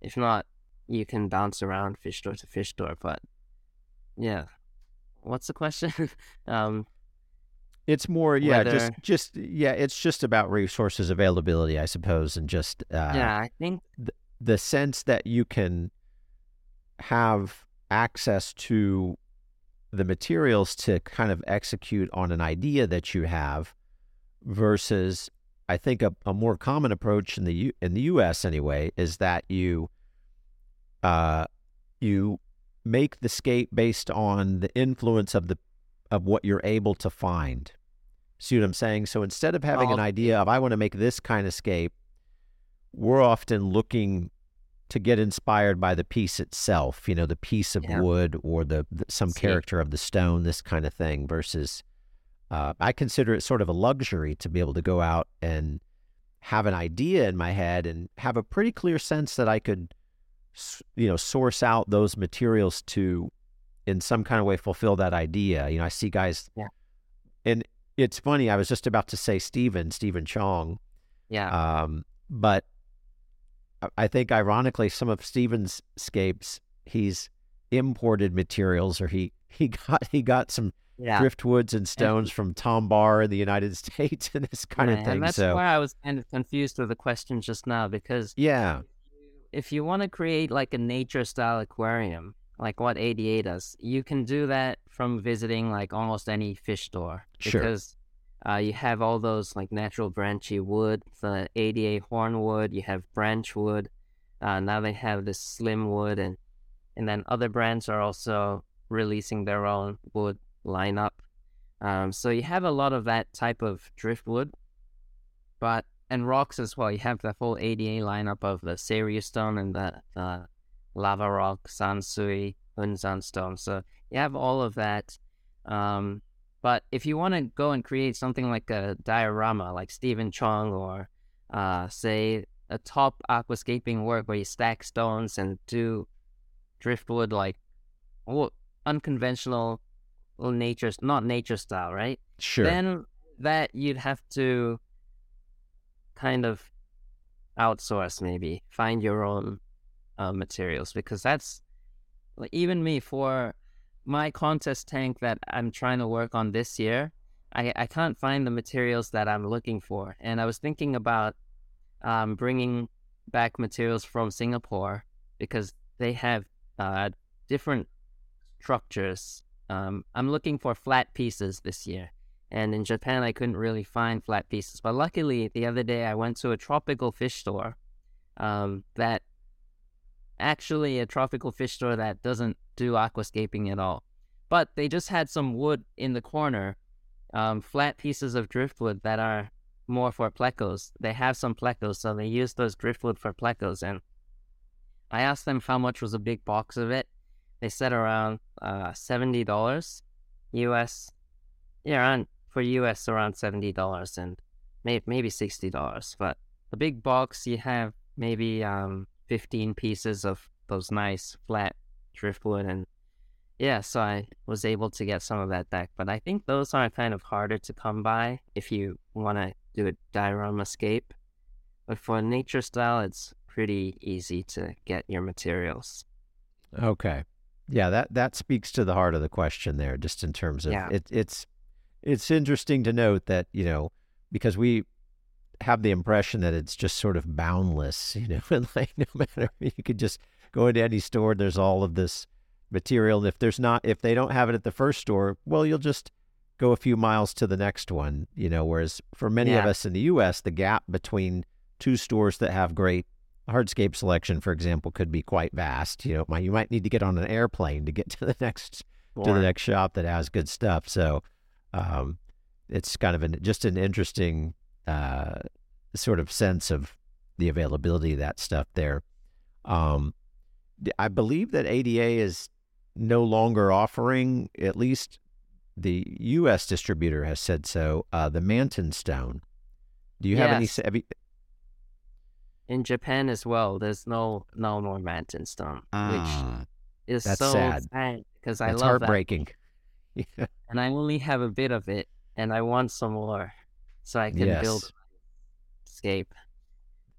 B: if not, you can bounce around fish store to fish store. But yeah, what's the question? [LAUGHS] um,
A: it's more, yeah, whether... just just yeah, it's just about resources availability, I suppose, and just
B: uh, yeah, I think
A: th- the sense that you can have access to the materials to kind of execute on an idea that you have versus I think a, a more common approach in the U, in the US anyway is that you uh you make the scape based on the influence of the of what you're able to find. See what I'm saying? So instead of having an idea of I want to make this kind of scape, we're often looking to get inspired by the piece itself, you know, the piece of yeah. wood or the, the some See. character of the stone, this kind of thing. Versus, uh, I consider it sort of a luxury to be able to go out and have an idea in my head and have a pretty clear sense that I could, you know, source out those materials to, in some kind of way, fulfill that idea. You know, I see guys,
B: yeah.
A: and it's funny. I was just about to say Steven, Steven Chong,
B: yeah.
A: Um, but I think ironically, some of Steven's scapes, he's imported materials or he, [LAUGHS] he got he got some yeah. driftwoods and stones and, from Tom Barr in the United [LAUGHS] States and this kind
B: yeah,
A: of thing.
B: And that's
A: so,
B: why I was kind of confused with the question just now because
A: yeah,
B: if you want to create like a nature style aquarium, like what ADA does, you can do that from visiting like almost any fish store because uh, you have all those like natural branchy wood, the ADA hornwood. You have branch wood. Uh, now they have this slim wood, and and then other brands are also releasing their own wood lineup. Um, so you have a lot of that type of driftwood, but and rocks as well. You have the full ADA lineup of the Seiryu stone and the, the lava rock, Sansui, Unzan stone. So you have all of that. Um, but if you want to go and create something like a diorama, like Steven Chong, or uh, say a top aquascaping work where you stack stones and do driftwood, like well, unconventional, nature, not nature style, right?
A: Sure.
B: Then that you'd have to kind of outsource, maybe find your own uh, materials because that's like even me for my contest tank that I'm trying to work on this year, I, I can't find the materials that I'm looking for. And I was thinking about um, bringing back materials from Singapore because they have uh, different structures. Um, I'm looking for flat pieces this year. And in Japan, I couldn't really find flat pieces. But luckily, the other day, I went to a tropical fish store um, that actually a tropical fish store that doesn't do aquascaping at all. But they just had some wood in the corner, um, flat pieces of driftwood that are more for plecos. They have some plecos, so they use those driftwood for plecos. And I asked them how much was a big box of it. They said around uh, seventy dollars, U.S. Yeah, around for U.S. around seventy dollars and maybe maybe sixty dollars. But the big box you have maybe um, 15 pieces of those nice flat driftwood and yeah so i was able to get some of that back but i think those are kind of harder to come by if you want to do a diorama scape but for nature style it's pretty easy to get your materials
A: okay yeah that that speaks to the heart of the question there just in terms of yeah. it, it's it's interesting to note that you know because we have the impression that it's just sort of boundless, [LAUGHS] you know, [LAUGHS] and like no matter you could just go into any store, there's all of this material. And if there's not, if they don't have it at the first store, well, you'll just go a few miles to the next one, you know. Whereas for many yeah. of us in the U.S., the gap between two stores that have great hardscape selection, for example, could be quite vast. You know, you might need to get on an airplane to get [LAUGHS] to the next to the next shop that has good stuff. So, um, it's kind of an just an interesting uh, sort of sense of the availability of that stuff there. Um, I believe that ADA is no longer offering, at least the U.S. distributor has said so, uh, the Manten Stone. Do you yes. have any? Have you...
B: In Japan as well, there's no no more Manten Stone,
A: ah,
B: which is
A: that's
B: so
A: sad
B: because I
A: love
B: heartbreaking.
A: That. [LAUGHS] yeah.
B: And I only have a bit of it, and I want some more, so I can
A: yes.
B: build escape.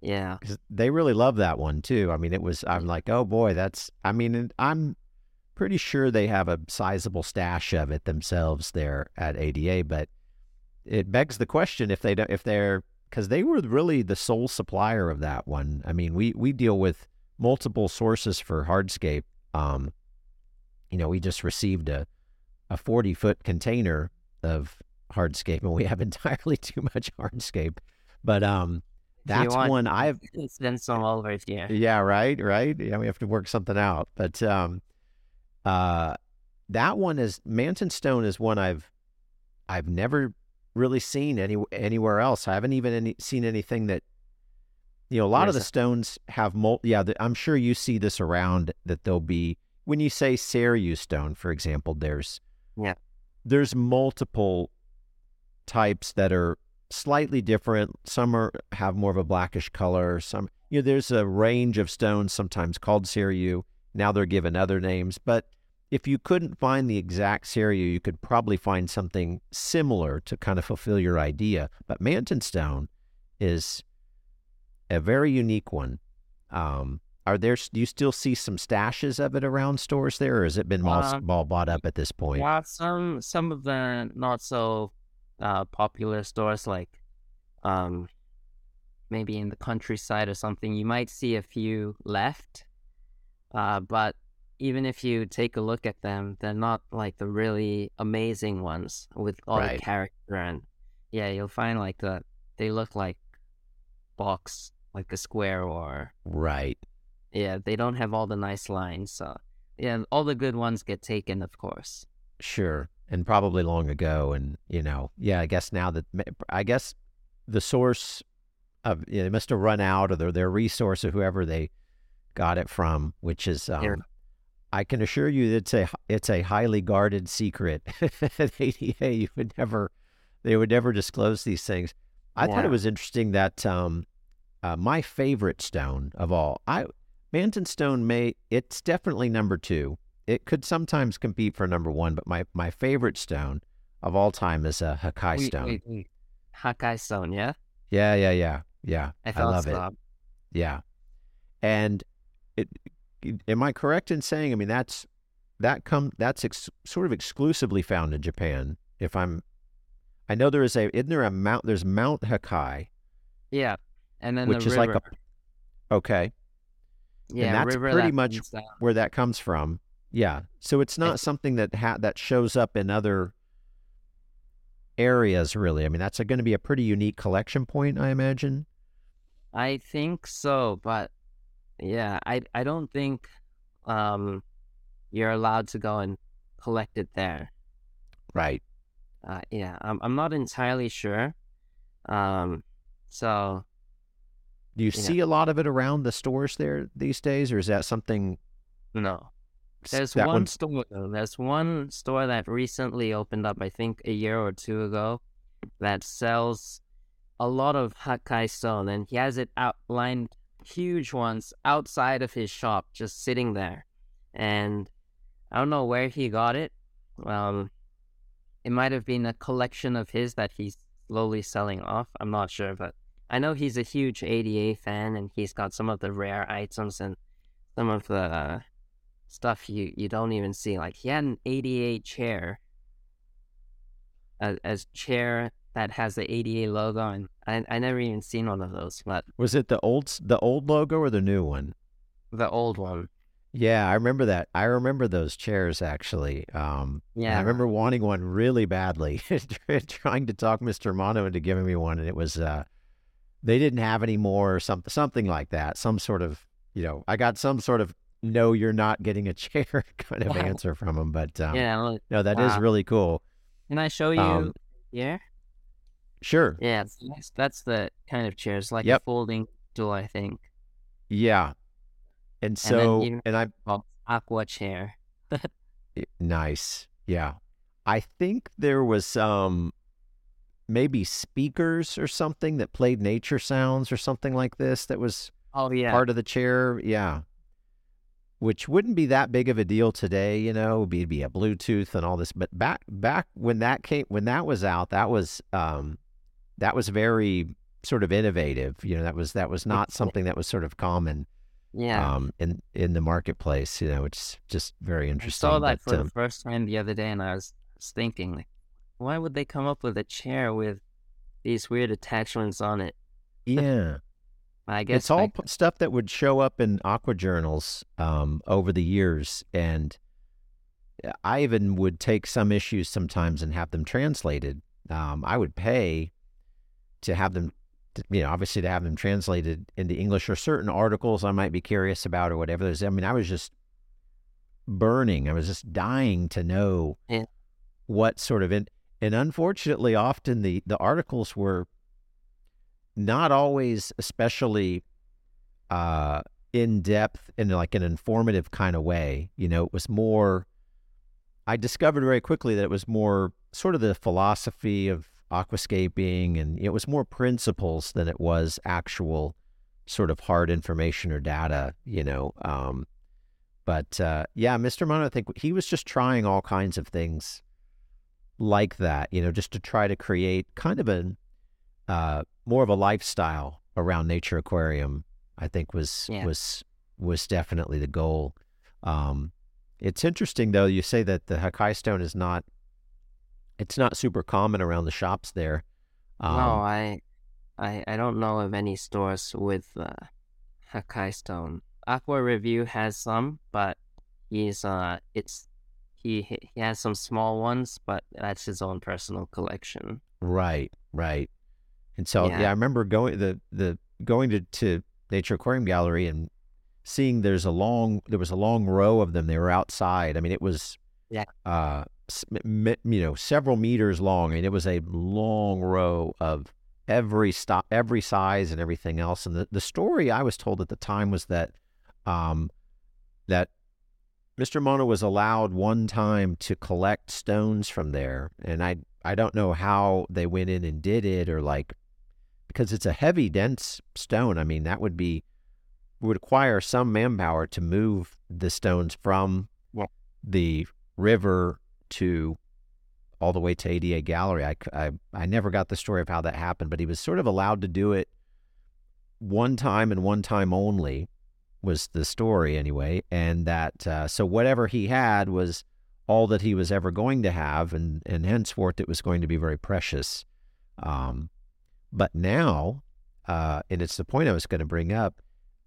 B: Yeah,
A: they really love that one too. I mean, it was. I'm like, oh boy, that's. I mean, I'm pretty sure they have a sizable stash of it themselves there at ADA, but it begs the question if they don't, if they're because they were really the sole supplier of that one. I mean, we we deal with multiple sources for hardscape. Um, you know, we just received a a 40 foot container of hardscape, and we have [LAUGHS] entirely too much hardscape. But um, that's one I've [LAUGHS]
B: send some all over here.
A: Yeah, right, right. Yeah, we have to work something out. But um, uh, that one is Manten Stone is one I've I've never really seen any anywhere else. I haven't even any, seen anything that you know. A lot of the stones have mul. Yeah, the, I'm sure you see this around that there'll be when you say Seiryu stone, for example. There's
B: yeah,
A: there's multiple types that are slightly different. Some are have more of a blackish color. Some, you know, there's a range of stones sometimes called Seiryu. Now they're given other names, but if you couldn't find the exact Seiryu, you could probably find something similar to kind of fulfill your idea. But Manten Stone is a very unique one. Um, are there? Do you still see some stashes of it around stores there, or has it been all, uh, all bought up at this point?
B: Yeah, some some of the not so uh, popular stores like um, maybe in the countryside or something, you might see a few left. Uh, but even if you take a look at them, they're not like the really amazing ones with all right. the character and yeah, you'll find like the they look like box, like a square or
A: right.
B: Yeah, they don't have all the nice lines. So yeah, all the good ones get taken, of course.
A: Sure and probably long ago. And you know, yeah, I guess now that I guess the source of you know, they must have run out of their their resource or whoever they got it from, which is um, I can assure you it's a it's a highly guarded secret at ADA. You would never they would never disclose these things. I thought it was interesting that um, uh, my favorite stone of all, I Manten Stone may it's definitely number two it could sometimes compete for number one, but my, my favorite stone of all time is a Hakkai
B: wait,
A: stone.
B: Wait, wait. Hakkai stone, yeah?
A: Yeah, yeah, yeah, yeah.
B: I, I love
A: so. it. Yeah. And it, am I correct in saying, I mean, that's, that come, that's ex, sort of exclusively found in Japan. If I'm, I know there is a, isn't there a mount, there's Mount Hakkai.
B: Yeah. And then
A: which
B: the
A: is
B: river.
A: like a, okay.
B: Yeah,
A: and that's pretty
B: that
A: much where that comes from. Yeah. So it's not something that ha- that shows up in other areas, really. I mean, that's going to be a pretty unique collection point, I imagine.
B: I think so, but yeah, I I don't think um, you're allowed to go and collect it there.
A: Right.
B: Uh, yeah, I'm I'm not entirely sure. Um, so.
A: Do you, you see know. a lot of it around the stores there these days, or is that something?
B: No. There's that one store though. There's one store that recently opened up, I think a year or two ago, that sells a lot of Hakkai stone, and he has it outlined huge ones outside of his shop, just sitting there. And I don't know where he got it. Um, it might have been a collection of his that he's slowly selling off. I'm not sure, but I know he's a huge ADA fan, and he's got some of the rare items and some of the uh, stuff you, you don't even see. Like he had an ADA chair, as, as chair that has the ADA logo, and I I never even seen one of those. But
A: was it the old the old logo or the new one?
B: The old one.
A: Yeah, I remember that. I remember those chairs actually. Um, yeah, I remember wanting one really badly, [LAUGHS] trying to talk Mr. Amano into giving me one, and it was uh, they didn't have any more or something something like that. Some sort of you know, I got some sort of no, you're not getting a chair [LAUGHS] kind of answer from them. But um,
B: yeah, well,
A: no, that wow. is really cool.
B: Can I show you um, here?
A: Sure.
B: Yeah, that's the kind of chairs, like yep. a folding stool, I think.
A: Yeah. And so, and, and I
B: well, aqua chair. [LAUGHS]
A: nice. Yeah. I think there was um maybe speakers or something that played nature sounds or something like this that was
B: oh yeah
A: part of the chair. Yeah. Which wouldn't be that big of a deal today, you know, it'd be, be a Bluetooth and all this. But back back when that came when that was out, that was um that was very sort of innovative. You know, that was that was not something that was sort of common.
B: Yeah.
A: Um, in in the marketplace, you know, it's just very interesting.
B: I saw that but, for um, the first time the other day, and I was thinking, like, why would they come up with a chair with these weird attachments on it? [LAUGHS]
A: Yeah.
B: I guess
A: it's all I... stuff that would show up in aqua journals um, over the years, and I even would take some issues sometimes and have them translated. Um, I would pay to have them, to, you know, obviously to have them translated into English or certain articles I might be curious about or whatever. There's, I mean, I was just burning. I was just dying to know
B: yeah.
A: what sort of in, and unfortunately, often the the articles were not always especially uh, in depth in like an informative kind of way. You know, it was more. I discovered very quickly that it was more sort of the philosophy of aquascaping, and it was more principles than it was actual sort of hard information or data. You know, um, but uh, yeah, Mr. Amano, I think he was just trying all kinds of things like that. You know, just to try to create kind of a uh, more of a lifestyle around Nature Aquarium, I think was yeah. was was definitely the goal. Um, it's interesting though. You say that the Hakkai stone is not it's not super common around the shops there.
B: Um, no, I, I I don't know of any stores with uh, Hakkai stone. Aqua Review has some, but he's uh it's he he has some small ones, but that's his own personal collection.
A: Right, right. And so yeah, yeah I remember going the the going to, to Nature Aquarium Gallery and seeing there's a long there was a long row of them. They were outside. I mean, it was
B: yeah,
A: uh, you know, several meters long. I mean, it was a long row of every stop, every size, and everything else. And the the story I was told at the time was that, um, that Mr. Amano was allowed one time to collect stones from there, and I I don't know how they went in and did it, or like because it's a heavy, dense stone. I mean, that would be would require some manpower to move the stones from well, the river to all the way to ADA Gallery. I, I, I never got the story of how that happened, but he was sort of allowed to do it one time and one time only was the story anyway. And that, uh, so whatever he had was all that he was ever going to have. And, and henceforth it was going to be very precious. Um, but now, uh, and it's the point I was going to bring up,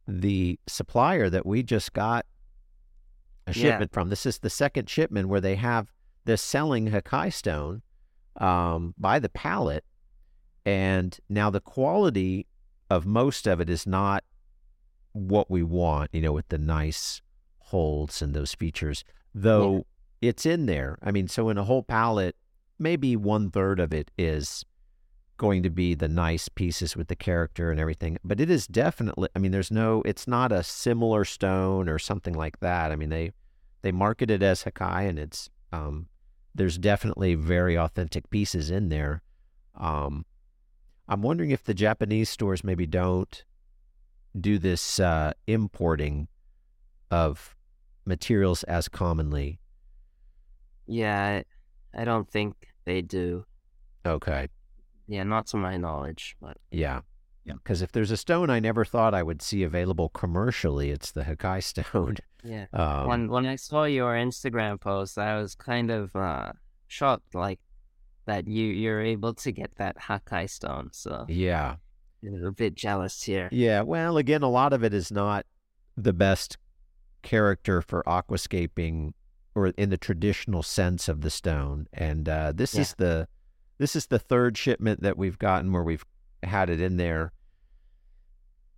A: the supplier that we just got a shipment yeah. from. This is the second shipment where they have this selling Hakkai stone um, by the pallet, and now the quality of most of it is not what we want. You know, with the nice holds and those features, though yeah. it's in there. I mean, so in a whole pallet, maybe one third of it is going to be the nice pieces with the character and everything. But it is definitely, I mean, there's no, it's not a similar stone or something like that. I mean, they, they market it as Hakkai and it's, um, there's definitely very authentic pieces in there. Um, I'm wondering if the Japanese stores maybe don't do this uh, importing of materials as commonly.
B: Yeah, I, I don't think they do.
A: Okay.
B: Yeah, not to my knowledge, but
A: yeah, yeah. Because if there's a stone I never thought I would see available commercially, it's the Hakkai [LAUGHS] stone.
B: Yeah. Um, when when I saw your Instagram post, I was kind of uh, shocked, like that you you're able to get that Hakkai stone. So
A: yeah,
B: a bit jealous here.
A: Yeah. Well, again, a lot of it is not the best character for aquascaping or in the traditional sense of the stone, and uh, this yeah. is the this is the third shipment that we've gotten where we've had it in there.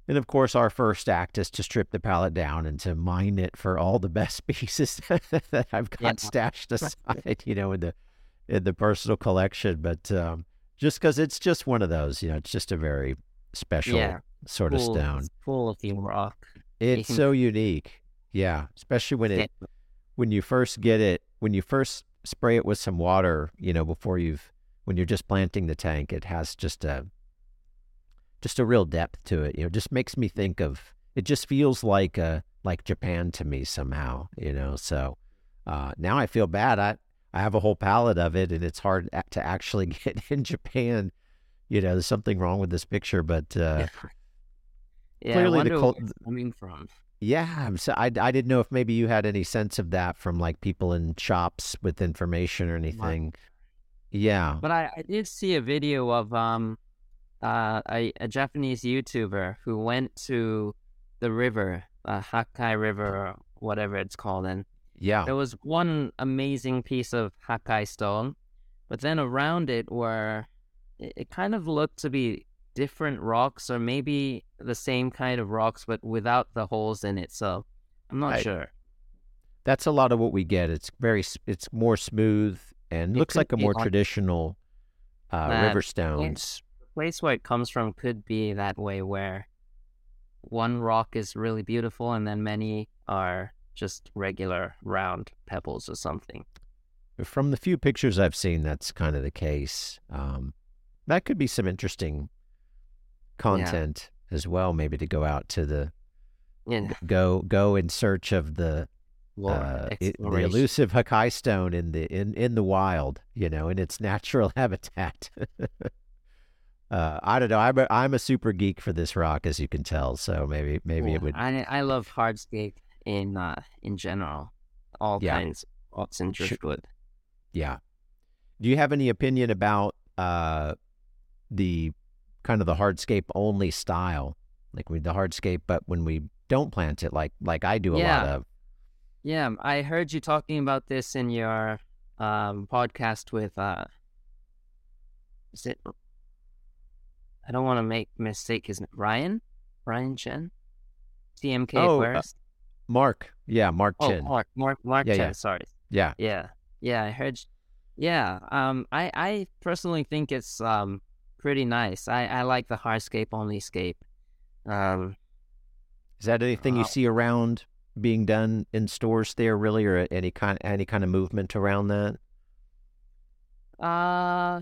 A: And of course, our first act is to strip the pallet down and to mine it for all the best [LAUGHS] pieces that I've got yeah. stashed aside, you know, in the in the personal collection. But um, just because it's just one of those, you know, it's just a very special yeah. sort
B: full,
A: of stone,
B: full of the rock.
A: It's [LAUGHS] so unique, yeah. Especially when it yeah. when you first get it, when you first spray it with some water, you know, before you've when you're just planting the tank, it has just a just a real depth to it. You know, just makes me think of it. Just feels like uh like Japan to me somehow. You know, so uh, now I feel bad. I I have a whole palette of it, and it's hard to actually [LAUGHS] get in Japan. You know, there's something wrong with this picture, but uh,
B: yeah, clearly the cult- coming from.
A: Yeah, so I, I didn't know if maybe you had any sense of that from like people in shops with information or anything. Yeah,
B: but I, I did see a video of um uh, a, a Japanese YouTuber who went to the river, uh, Hakkai River, or whatever it's called, and
A: yeah,
B: there was one amazing piece of Hakkai stone, but then around it were it, it kind of looked to be different rocks, or maybe the same kind of rocks, but without the holes in it. So I'm not I, sure.
A: That's a lot of what we get. It's very, it's more smooth and it looks like a more on, traditional uh, river stones
B: place where it comes from could be that way, where one rock is really beautiful and then many are just regular round pebbles or something.
A: From the few pictures I've seen, that's kind of the case. Um, that could be some interesting content yeah. as well. Maybe to go out to the yeah. go go in search of the uh, it, the elusive Hakkai stone in the in in the wild, you know, in its [LAUGHS] natural habitat. [LAUGHS] uh, I don't know. I'm a, I'm a super geek for this rock, as you can tell. So maybe maybe it would.
B: I I love hardscape in uh, in general, all yeah. kinds of rocks and driftwood.
A: Yeah. Do you have any opinion about uh, the kind of the hardscape only style, like with the hardscape, but when we don't plant it, like like I do a yeah. lot of.
B: Yeah, I heard you talking about this in your um, podcast with. Uh, is it I don't want to make mistake Is it Ryan? Ryan Chen? CMK oh, uh,
A: Mark. Yeah, Mark oh, Chen.
B: Mark, Mark, Mark yeah, Chen, yeah. sorry.
A: Yeah.
B: Yeah. Yeah, I heard. Yeah. Um, I, I personally think it's um pretty nice. I, I like the hardscape only scape. Um,
A: is that anything uh, you see around being done in stores there, really, or any kind any kind of movement around that?
B: Uh,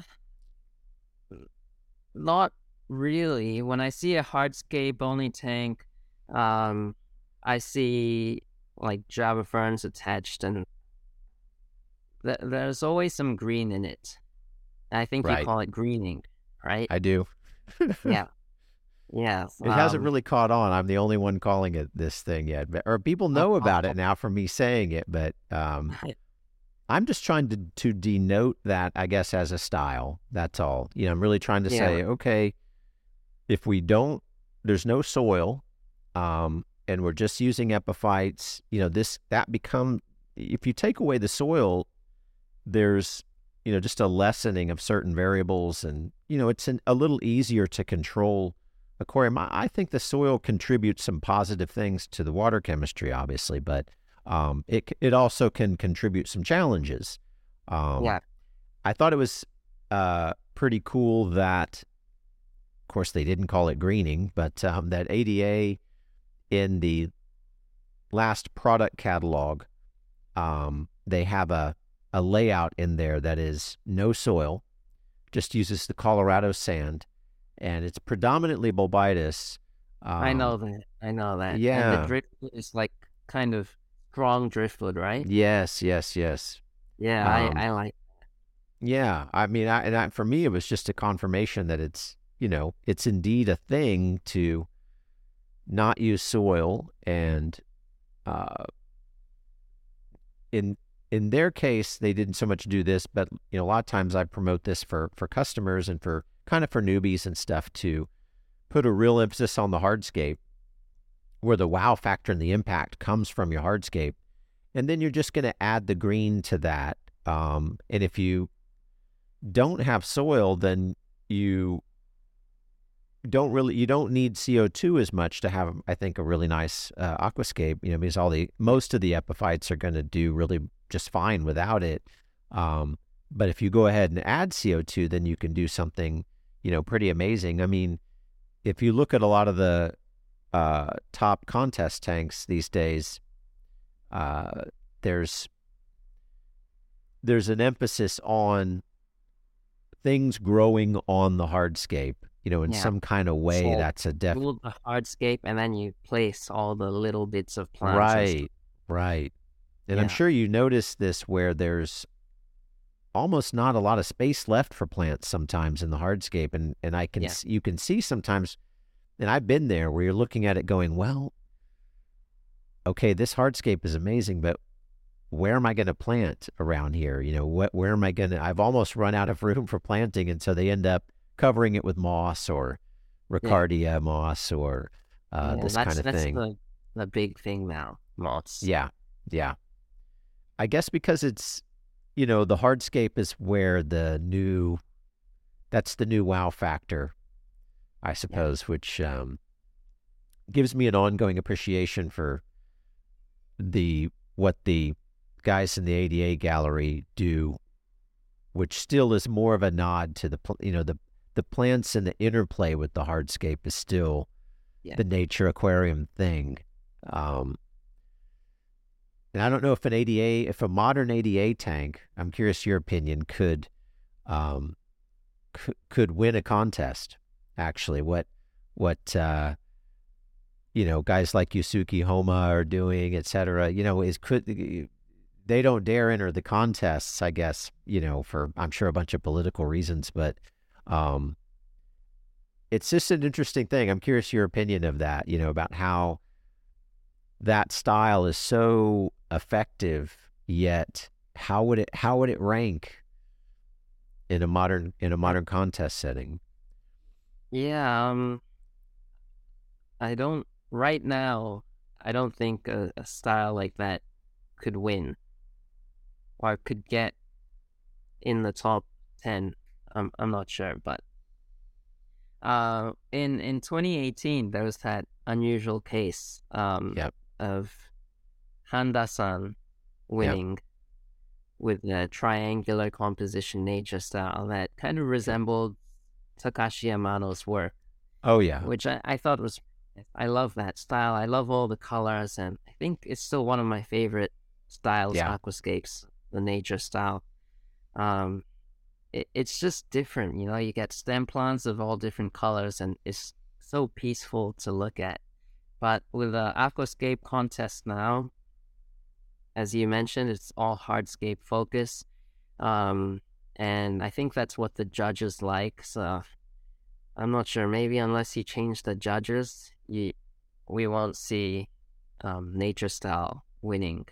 B: not really. When I see a hardscape only tank, um, I see like Java ferns attached, and th- there's always some green in it. I think right. you call it greening, right?
A: I do. [LAUGHS]
B: yeah. Yeah.
A: It um, hasn't really caught on. I'm the only one calling it this thing yet. But, or people know about it now from me saying it, but um, I'm just trying to to denote that, I guess, as a style. That's all. You know, I'm really trying to yeah. say, okay, if we don't, there's no soil, um, and we're just using epiphytes, you know, this that become if you take away the soil, there's you know just a lessening of certain variables, and you know it's an, a little easier to control aquarium. I, think the soil contributes some positive things to the water chemistry, obviously, but um, it it also can contribute some challenges. Um,
B: yeah,
A: I thought it was uh, pretty cool that of course, they didn't call it greening, but um, that ADA in the last product catalog, um, they have a, a layout in there that is no soil, just uses the Colorado sand, and it's predominantly bulbitis.
B: Um, I know that. I know that.
A: Yeah.
B: And the driftwood is like kind of strong driftwood, right?
A: Yes, yes, yes.
B: Yeah, I, um, I like.
A: Yeah, I mean, I, and I, for me, it was just a confirmation that it's you know, it's indeed a thing to not use soil and uh, in in their case they didn't so much do this but you know a lot of times I promote this for for customers and for kind of for newbies and stuff to put a real emphasis on the hardscape where the wow factor and the impact comes from your hardscape. And then you're just going to add the green to that um, and if you don't have soil then you don't really you don't need CO2 as much to have I think a really nice uh, aquascape you know because all the most of the epiphytes are going to do really just fine without it. Um, but if you go ahead and add CO2 then you can do something you know pretty amazing I mean if you look at a lot of the uh, top contest tanks these days uh, there's there's an emphasis on things growing on the hardscape you know, in yeah. some kind of way. So that's a def.
B: Build a hardscape, and then you place all the little bits of plants.
A: Right, right. And yeah. I'm sure you notice this where there's almost not a lot of space left for plants sometimes in the hardscape, and and I can yeah. you can see sometimes, and I've been there where you're looking at it going, well, okay, this hardscape is amazing, but where am I going to plant around here? You know, what, where am I going to? I've almost run out of [LAUGHS] room for planting, and so they end up covering it with moss or Riccardia yeah. moss or uh, yeah, this kind of
B: that's
A: thing.
B: The, the big thing now, moss.
A: Yeah, yeah. I guess because it's you know the hardscape is where the new that's the new wow factor, I suppose, yeah. which um, gives me an ongoing appreciation for the what the guys in the ADA gallery do, which still is more of a nod to the you know the the plants and the interplay with the hardscape is still yeah. the nature aquarium thing. Um, and I don't know if an ADA, if a modern ADA tank, I'm curious your opinion, could um, c- could win a contest. Actually, what what uh, you know guys like Yusuke Homma are doing, et cetera, you know, is could they don't dare enter the contests, I guess, you know, for I'm sure a bunch of political reasons, but um, it's just an interesting thing. I'm curious your opinion of that, you know, about how that style is so effective, yet how would it how would it rank in a modern in a modern contest setting?
B: Yeah, um I don't right now I don't think a, a style like that could win or could get in the top 10 I'm I'm not sure, but uh, in in 2018 there was that unusual case um,
A: yep.
B: of Handa-san winning yep. with a triangular composition nature style that kind of resembled Takashi Amano's work.
A: Oh yeah,
B: which I, I thought was I love that style. I love all the colors, and I think it's still one of my favorite styles, yeah. aquascapes, the nature style. Um, it, it's just different. You know, you get stem plants of all different colors, and it's so peaceful to look at. But with the aquascape contest now, as you mentioned, it's all hardscape focus, um, and I think that's what the judges like. So I'm not sure. Maybe unless you change the judges, you we won't see um, nature style winning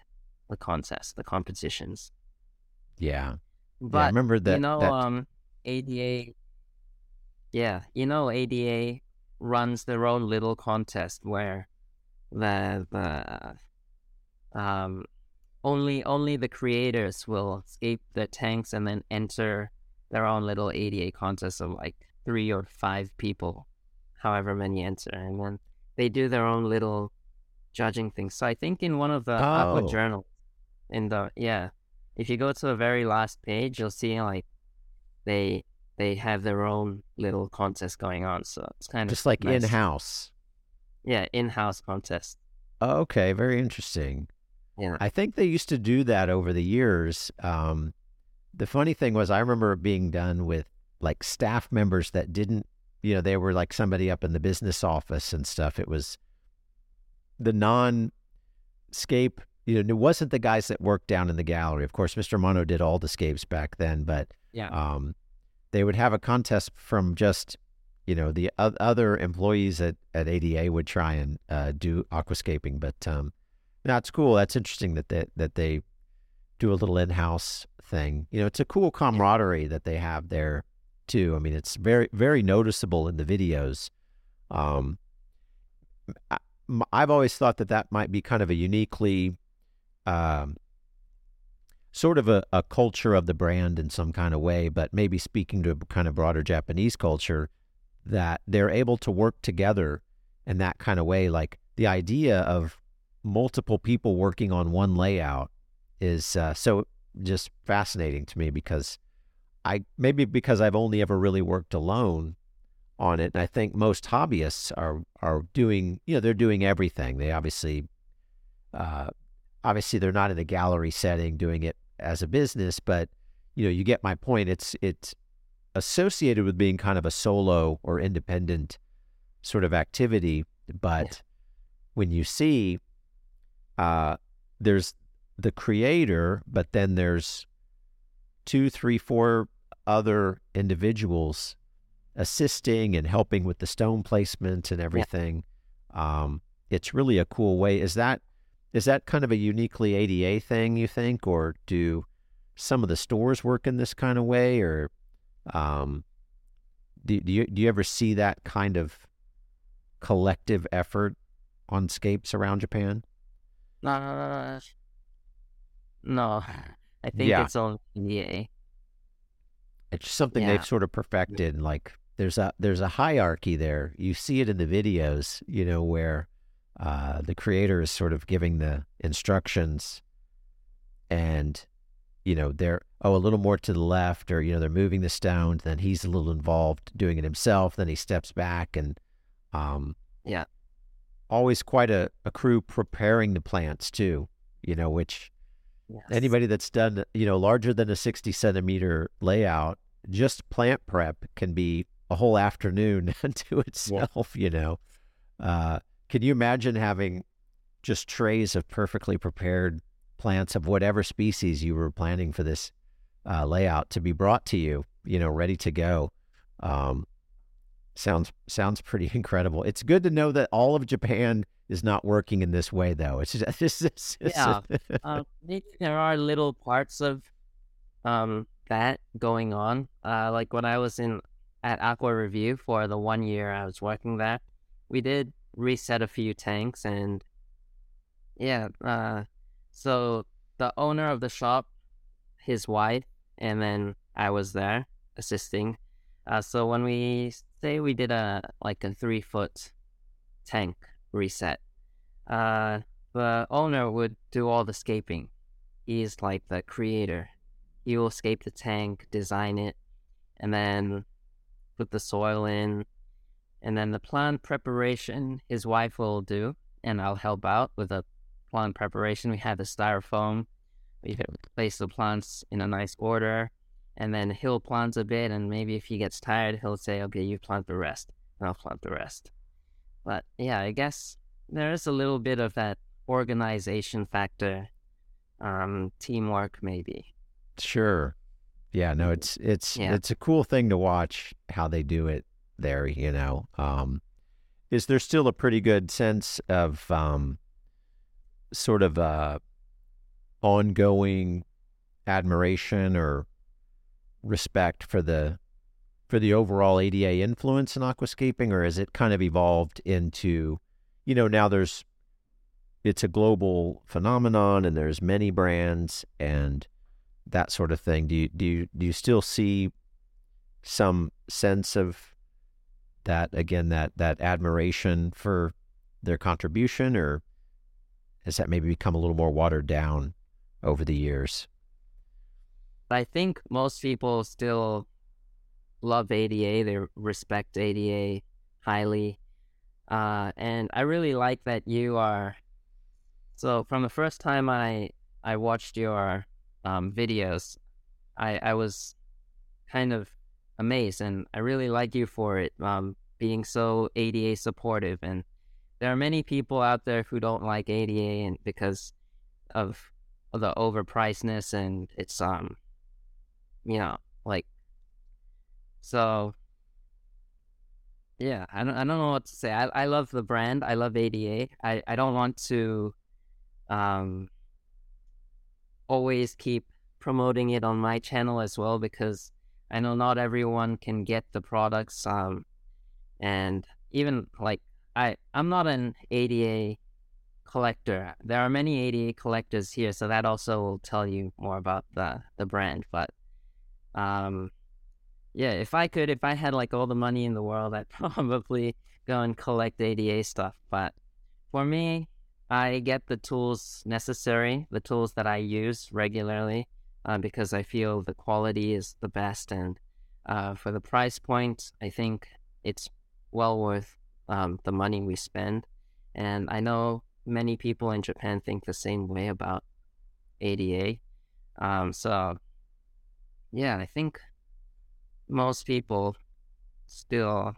B: the contest, the competitions.
A: Yeah, but yeah, I remember that.
B: You know,
A: that...
B: um, ADA. Yeah, you know, ADA runs their own little contest where the the um only only the creators will escape the tanks and then enter their own little ADA contest of like three or five people, however many enter, and then they do their own little judging thing. So I think in one of the oh. Aqua journals, in the yeah, if you go to the very last page, you'll see like they they have their own little contest going on. So it's kind
A: of just like nice. in house.
B: Yeah, in house contest.
A: okay, very interesting. Yeah, I think they used to do that over the years. Um, the funny thing was, I remember it being done with like staff members that didn't, you know, they were like somebody up in the business office and stuff. It was the non scape you know, it wasn't the guys that worked down in the gallery. Of course, Mr. Amano did all the scapes back then, but
B: yeah,
A: um, they would have a contest from just, you know, the other employees at, at ADA would try and uh, do aquascaping. But um, that's cool. That's interesting that they, that they do a little in-house thing. You know, it's a cool camaraderie that they have there too. I mean, it's very, very noticeable in the videos. Um, I, I've always thought that that might be kind of a uniquely um, sort of a, a culture of the brand in some kind of way, but maybe speaking to a kind of broader Japanese culture, that they're able to work together in that kind of way. Like the idea of multiple people working on one layout is uh, so just fascinating to me because I maybe because I've only ever really worked alone on it, and I think most hobbyists are are doing you know they're doing everything. They obviously uh, obviously they're not in a gallery setting doing it as a business, but you know you get my point. It's it's associated with being kind of a solo or independent sort of activity, but yeah. when you see uh, there's the creator, but then there's two, three, four other individuals assisting and helping with the stone placement and everything. Yeah. Um, it's really a cool way. Is that is that kind of a uniquely ADA thing, you think, or do some of the stores work in this kind of way, or um, do, do you do you ever see that kind of collective effort on scapes around Japan?
B: Uh, no, no. No, [LAUGHS] I think yeah. it's on ADA.
A: It's something yeah. they've sort of perfected. Like there's a there's a hierarchy there. You see it in the videos, you know, where uh, the creator is sort of giving the instructions, and you know they're oh a little more to the left, or you know they're moving the stone. Then he's a little involved doing it himself. Then he steps back, and um,
B: yeah,
A: always quite a, a crew preparing the plants too. You know, which Yes. Anybody that's done, you know, larger than a 60 centimeter layout just plant prep can be a whole afternoon [LAUGHS] to itself, yeah. you know. Uh, can you imagine having just trays of perfectly prepared plants of whatever species you were planning for this uh, layout to be brought to you, you know, ready to go? Um, sounds sounds pretty [LAUGHS] incredible. It's good to know that all of Japan is not working in this way, though. It's just, [LAUGHS] it's, it's,
B: yeah. [LAUGHS] uh, there are little parts of um, that going on. Uh, like when I was in at Aqua Review for the one year I was working there, we did reset a few tanks and yeah. Uh, so the owner of the shop, his wife, and then I was there assisting. Uh, so when we say we did a like a three foot tank reset, uh, the owner would do all the scaping. He's like the creator he will scape the tank, design it, and then put the soil in. And then the plant preparation, his wife will do, and I'll help out with the plant preparation. We have the styrofoam. We place the plants in a nice order, and then he'll plant a bit, and maybe if he gets tired, he'll say, "Okay, you plant the rest," and I'll plant the rest. But yeah, I guess there is a little bit of that organization factor, um, teamwork maybe.
A: Sure. Yeah, no, it's it's yeah. it's a cool thing to watch how they do it there, you know. Um is there still a pretty good sense of um sort of uh ongoing admiration or respect for the for the overall ADA influence in aquascaping or has it kind of evolved into you know now there's it's a global phenomenon and there's many brands and that sort of thing. Do you do you do you still see some sense of that again that that admiration for their contribution, or has that maybe become a little more watered down over the years?
B: I think most people still love ADA. They respect ADA highly. Uh, and I really like that you are. So from the first time I I watched your um, videos, I I was kind of amazed, and I really like you for it, um, being so ADA supportive. And there are many people out there who don't like ADA, and because of, the overpricedness and it's um, you know, like so. Yeah, I don't, I don't know what to say. I, I love the brand. I love ADA. I, I don't want to um, always keep promoting it on my channel as well because I know not everyone can get the products. Um, and even like I, I'm not an ADA collector. There are many ADA collectors here, so that also will tell you more about the the brand. But um, yeah, if I could, if I had like all the money in the world, I'd [LAUGHS] probably go and collect ADA stuff. But for me, I get the tools necessary, the tools that I use regularly, uh, because I feel the quality is the best. And uh, for the price point, I think it's well worth um, the money we spend. And I know many people in Japan think the same way about ADA. Um, so, yeah, I think most people still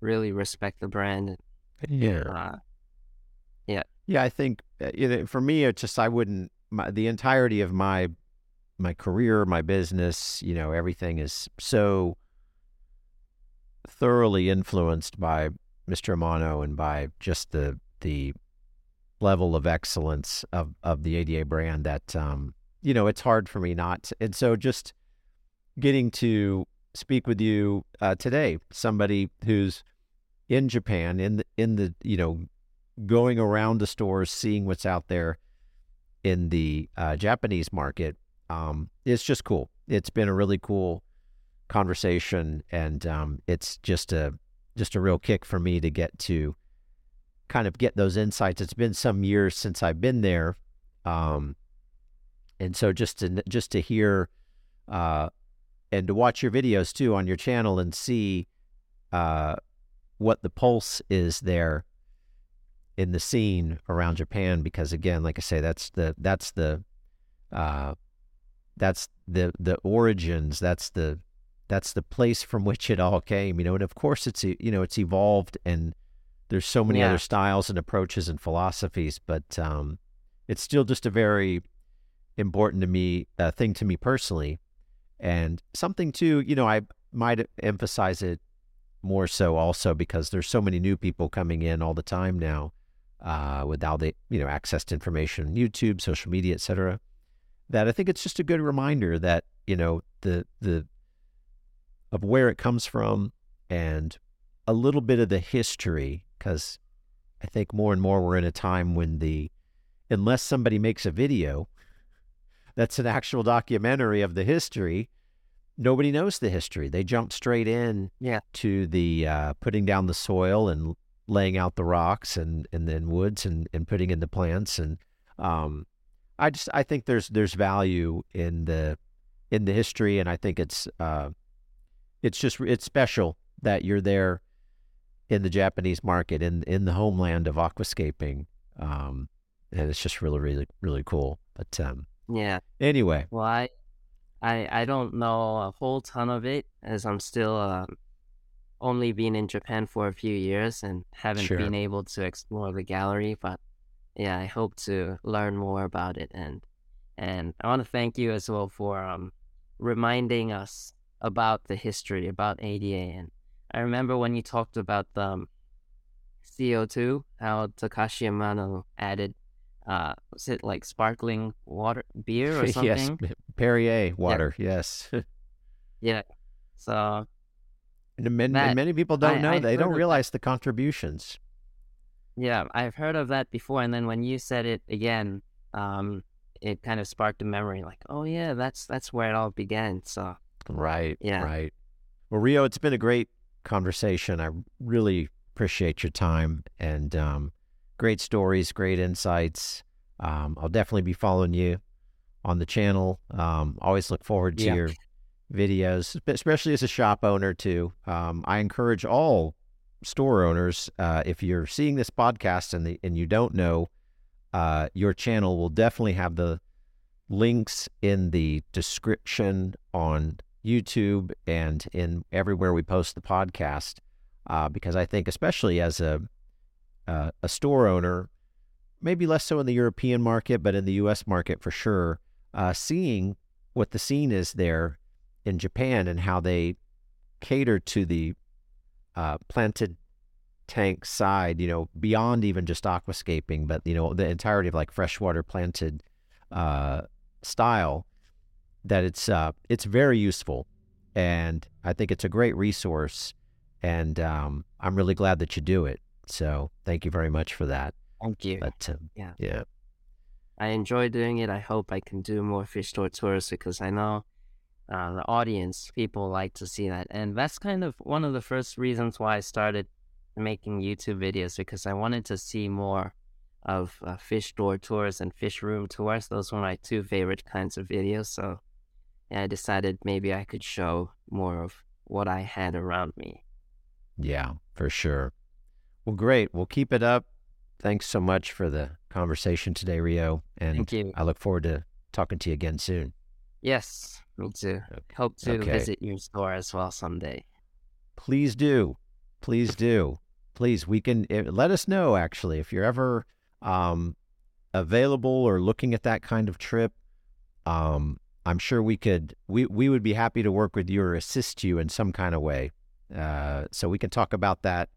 B: really respect the brand.
A: Yeah.
B: Uh, yeah.
A: Yeah, I think uh, you know, for me, it's just I wouldn't my, the entirety of my my career, my business, you know, everything is so thoroughly influenced by Mr. Amano and by just the the level of excellence of of the ADA brand that um you know it's hard for me not and so just getting to speak with you uh, today somebody who's in Japan in the in the you know going around the stores seeing what's out there in the uh, Japanese market um, it's just cool it's been a really cool conversation and um, it's just a just a real kick for me to get to kind of get those insights. It's been some years since I've been there, um, and so just to just to hear uh, and to watch your videos too on your channel and see uh, what the pulse is there in the scene around Japan. Because again, like I say, that's the that's the uh, that's the the origins. That's the that's the place from which it all came. You know, and of course it's you know it's evolved and there's so many yeah. other styles and approaches and philosophies, but um, it's still just a very important to me uh, thing to me personally, and something too. You know, I might emphasize it more so also because there's so many new people coming in all the time now uh, with all the you know access to information, YouTube, social media, etc. That I think it's just a good reminder that you know the the of where it comes from and a little bit of the history because I think more and more we're in a time when the unless somebody makes a video that's an actual documentary of the history, nobody knows the history. They jump straight in
B: yeah.
A: to the uh, putting down the soil and laying out the rocks and, and then woods and, and putting in the plants and um, I just I think there's there's value in the in the history and I think it's uh, it's just it's special that you're there in the Japanese market in in the homeland of aquascaping. Um, and it's just really, really, really cool. But um,
B: yeah.
A: Anyway,
B: well, I, I, I don't know a whole ton of it as I'm still um, only been in Japan for a few years and haven't sure. been able to explore the gallery. But yeah, I hope to learn more about it and and I want to thank you as well for um, reminding us about the history about ADA and I remember when you talked about the um, CO2, how Takashi Amano added, uh, was it like sparkling water, beer or [LAUGHS] something?
A: yes, Perrier water, yeah. yes. [LAUGHS]
B: yeah. So.
A: And many, that, many people don't I, know, I've they don't realize that. the contributions.
B: Yeah, I've heard of that before. And then when you said it again, um, it kind of sparked a memory like, oh, yeah, that's that's where it all began. So.
A: Right. Yeah. Right. Well, Ryo, it's been a great conversation. I really appreciate your time and um, great stories, great insights. Um, I'll definitely be following you on the channel. Um, always look forward to yeah. your videos, especially as a shop owner too. Um, I encourage all store owners, uh, if you're seeing this podcast and the, and you don't know, uh, your channel will definitely have the links in the description on YouTube and in everywhere we post the podcast, uh, because I think, especially as a uh, a store owner, maybe less so in the European market, but in the U.S. market for sure, uh, seeing what the scene is there in Japan and how they cater to the uh, planted tank side, you know, beyond even just aquascaping, but you know, the entirety of like freshwater planted uh, style that it's uh, it's very useful, and I think it's a great resource, and um, I'm really glad that you do it. So thank you very much for that.
B: Thank you.
A: But um, yeah, yeah,
B: I enjoy doing it. I hope I can do more fish store tours because I know uh, the audience, people like to see that. And that's kind of one of the first reasons why I started making YouTube videos because I wanted to see more of uh, fish door tours and fish room tours. Those were my two favorite kinds of videos. So yeah, I decided maybe I could show more of what I had around me.
A: Yeah, for sure. Well, great. We'll keep it up. Thanks so much for the conversation today, Ryo. And
B: Thank you.
A: I look forward to talking to you again soon.
B: Yes, me too. Hope to okay. visit your store as well someday.
A: Please do. Please do. Please, we can eh, let us know actually if you're ever um, available or looking at that kind of trip. Um, I'm sure we could we we would be happy to work with you or assist you in some kind of way. Uh, so we can talk about that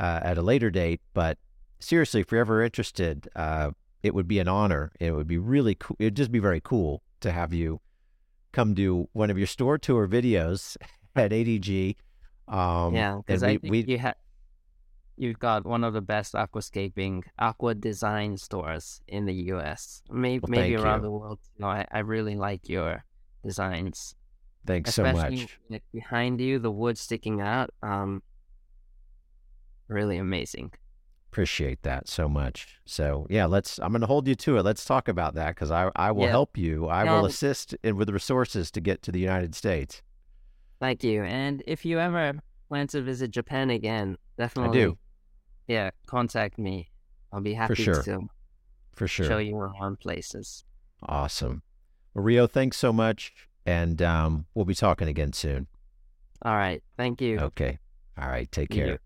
A: uh, at a later date. But seriously, if you're ever interested, uh, it would be an honor. It would be really cool. It'd just be very cool to have you come do one of your store tour videos [LAUGHS] at ADG.
B: Um, yeah, because I think we, you have you've got one of the best aquascaping aqua design stores in the U.S. Maybe well, maybe around you. the world. You know, I, I really like your designs.
A: Thanks Especially
B: so much. Behind you, the wood sticking out. Um, really amazing.
A: Appreciate that so much. So yeah, let's. I'm going to hold you to it. Let's talk about that because I I will help you. I will assist in, with the resources to get to the United States.
B: Thank you. And if you ever plan to visit Japan again, definitely.
A: I do.
B: Yeah, contact me. I'll be happy
A: For sure.
B: to.
A: For sure.
B: Show you around places.
A: Awesome. Well, Ryo, thanks so much, and um, we'll be talking again soon.
B: All right. Thank you.
A: Okay. All right. Take care.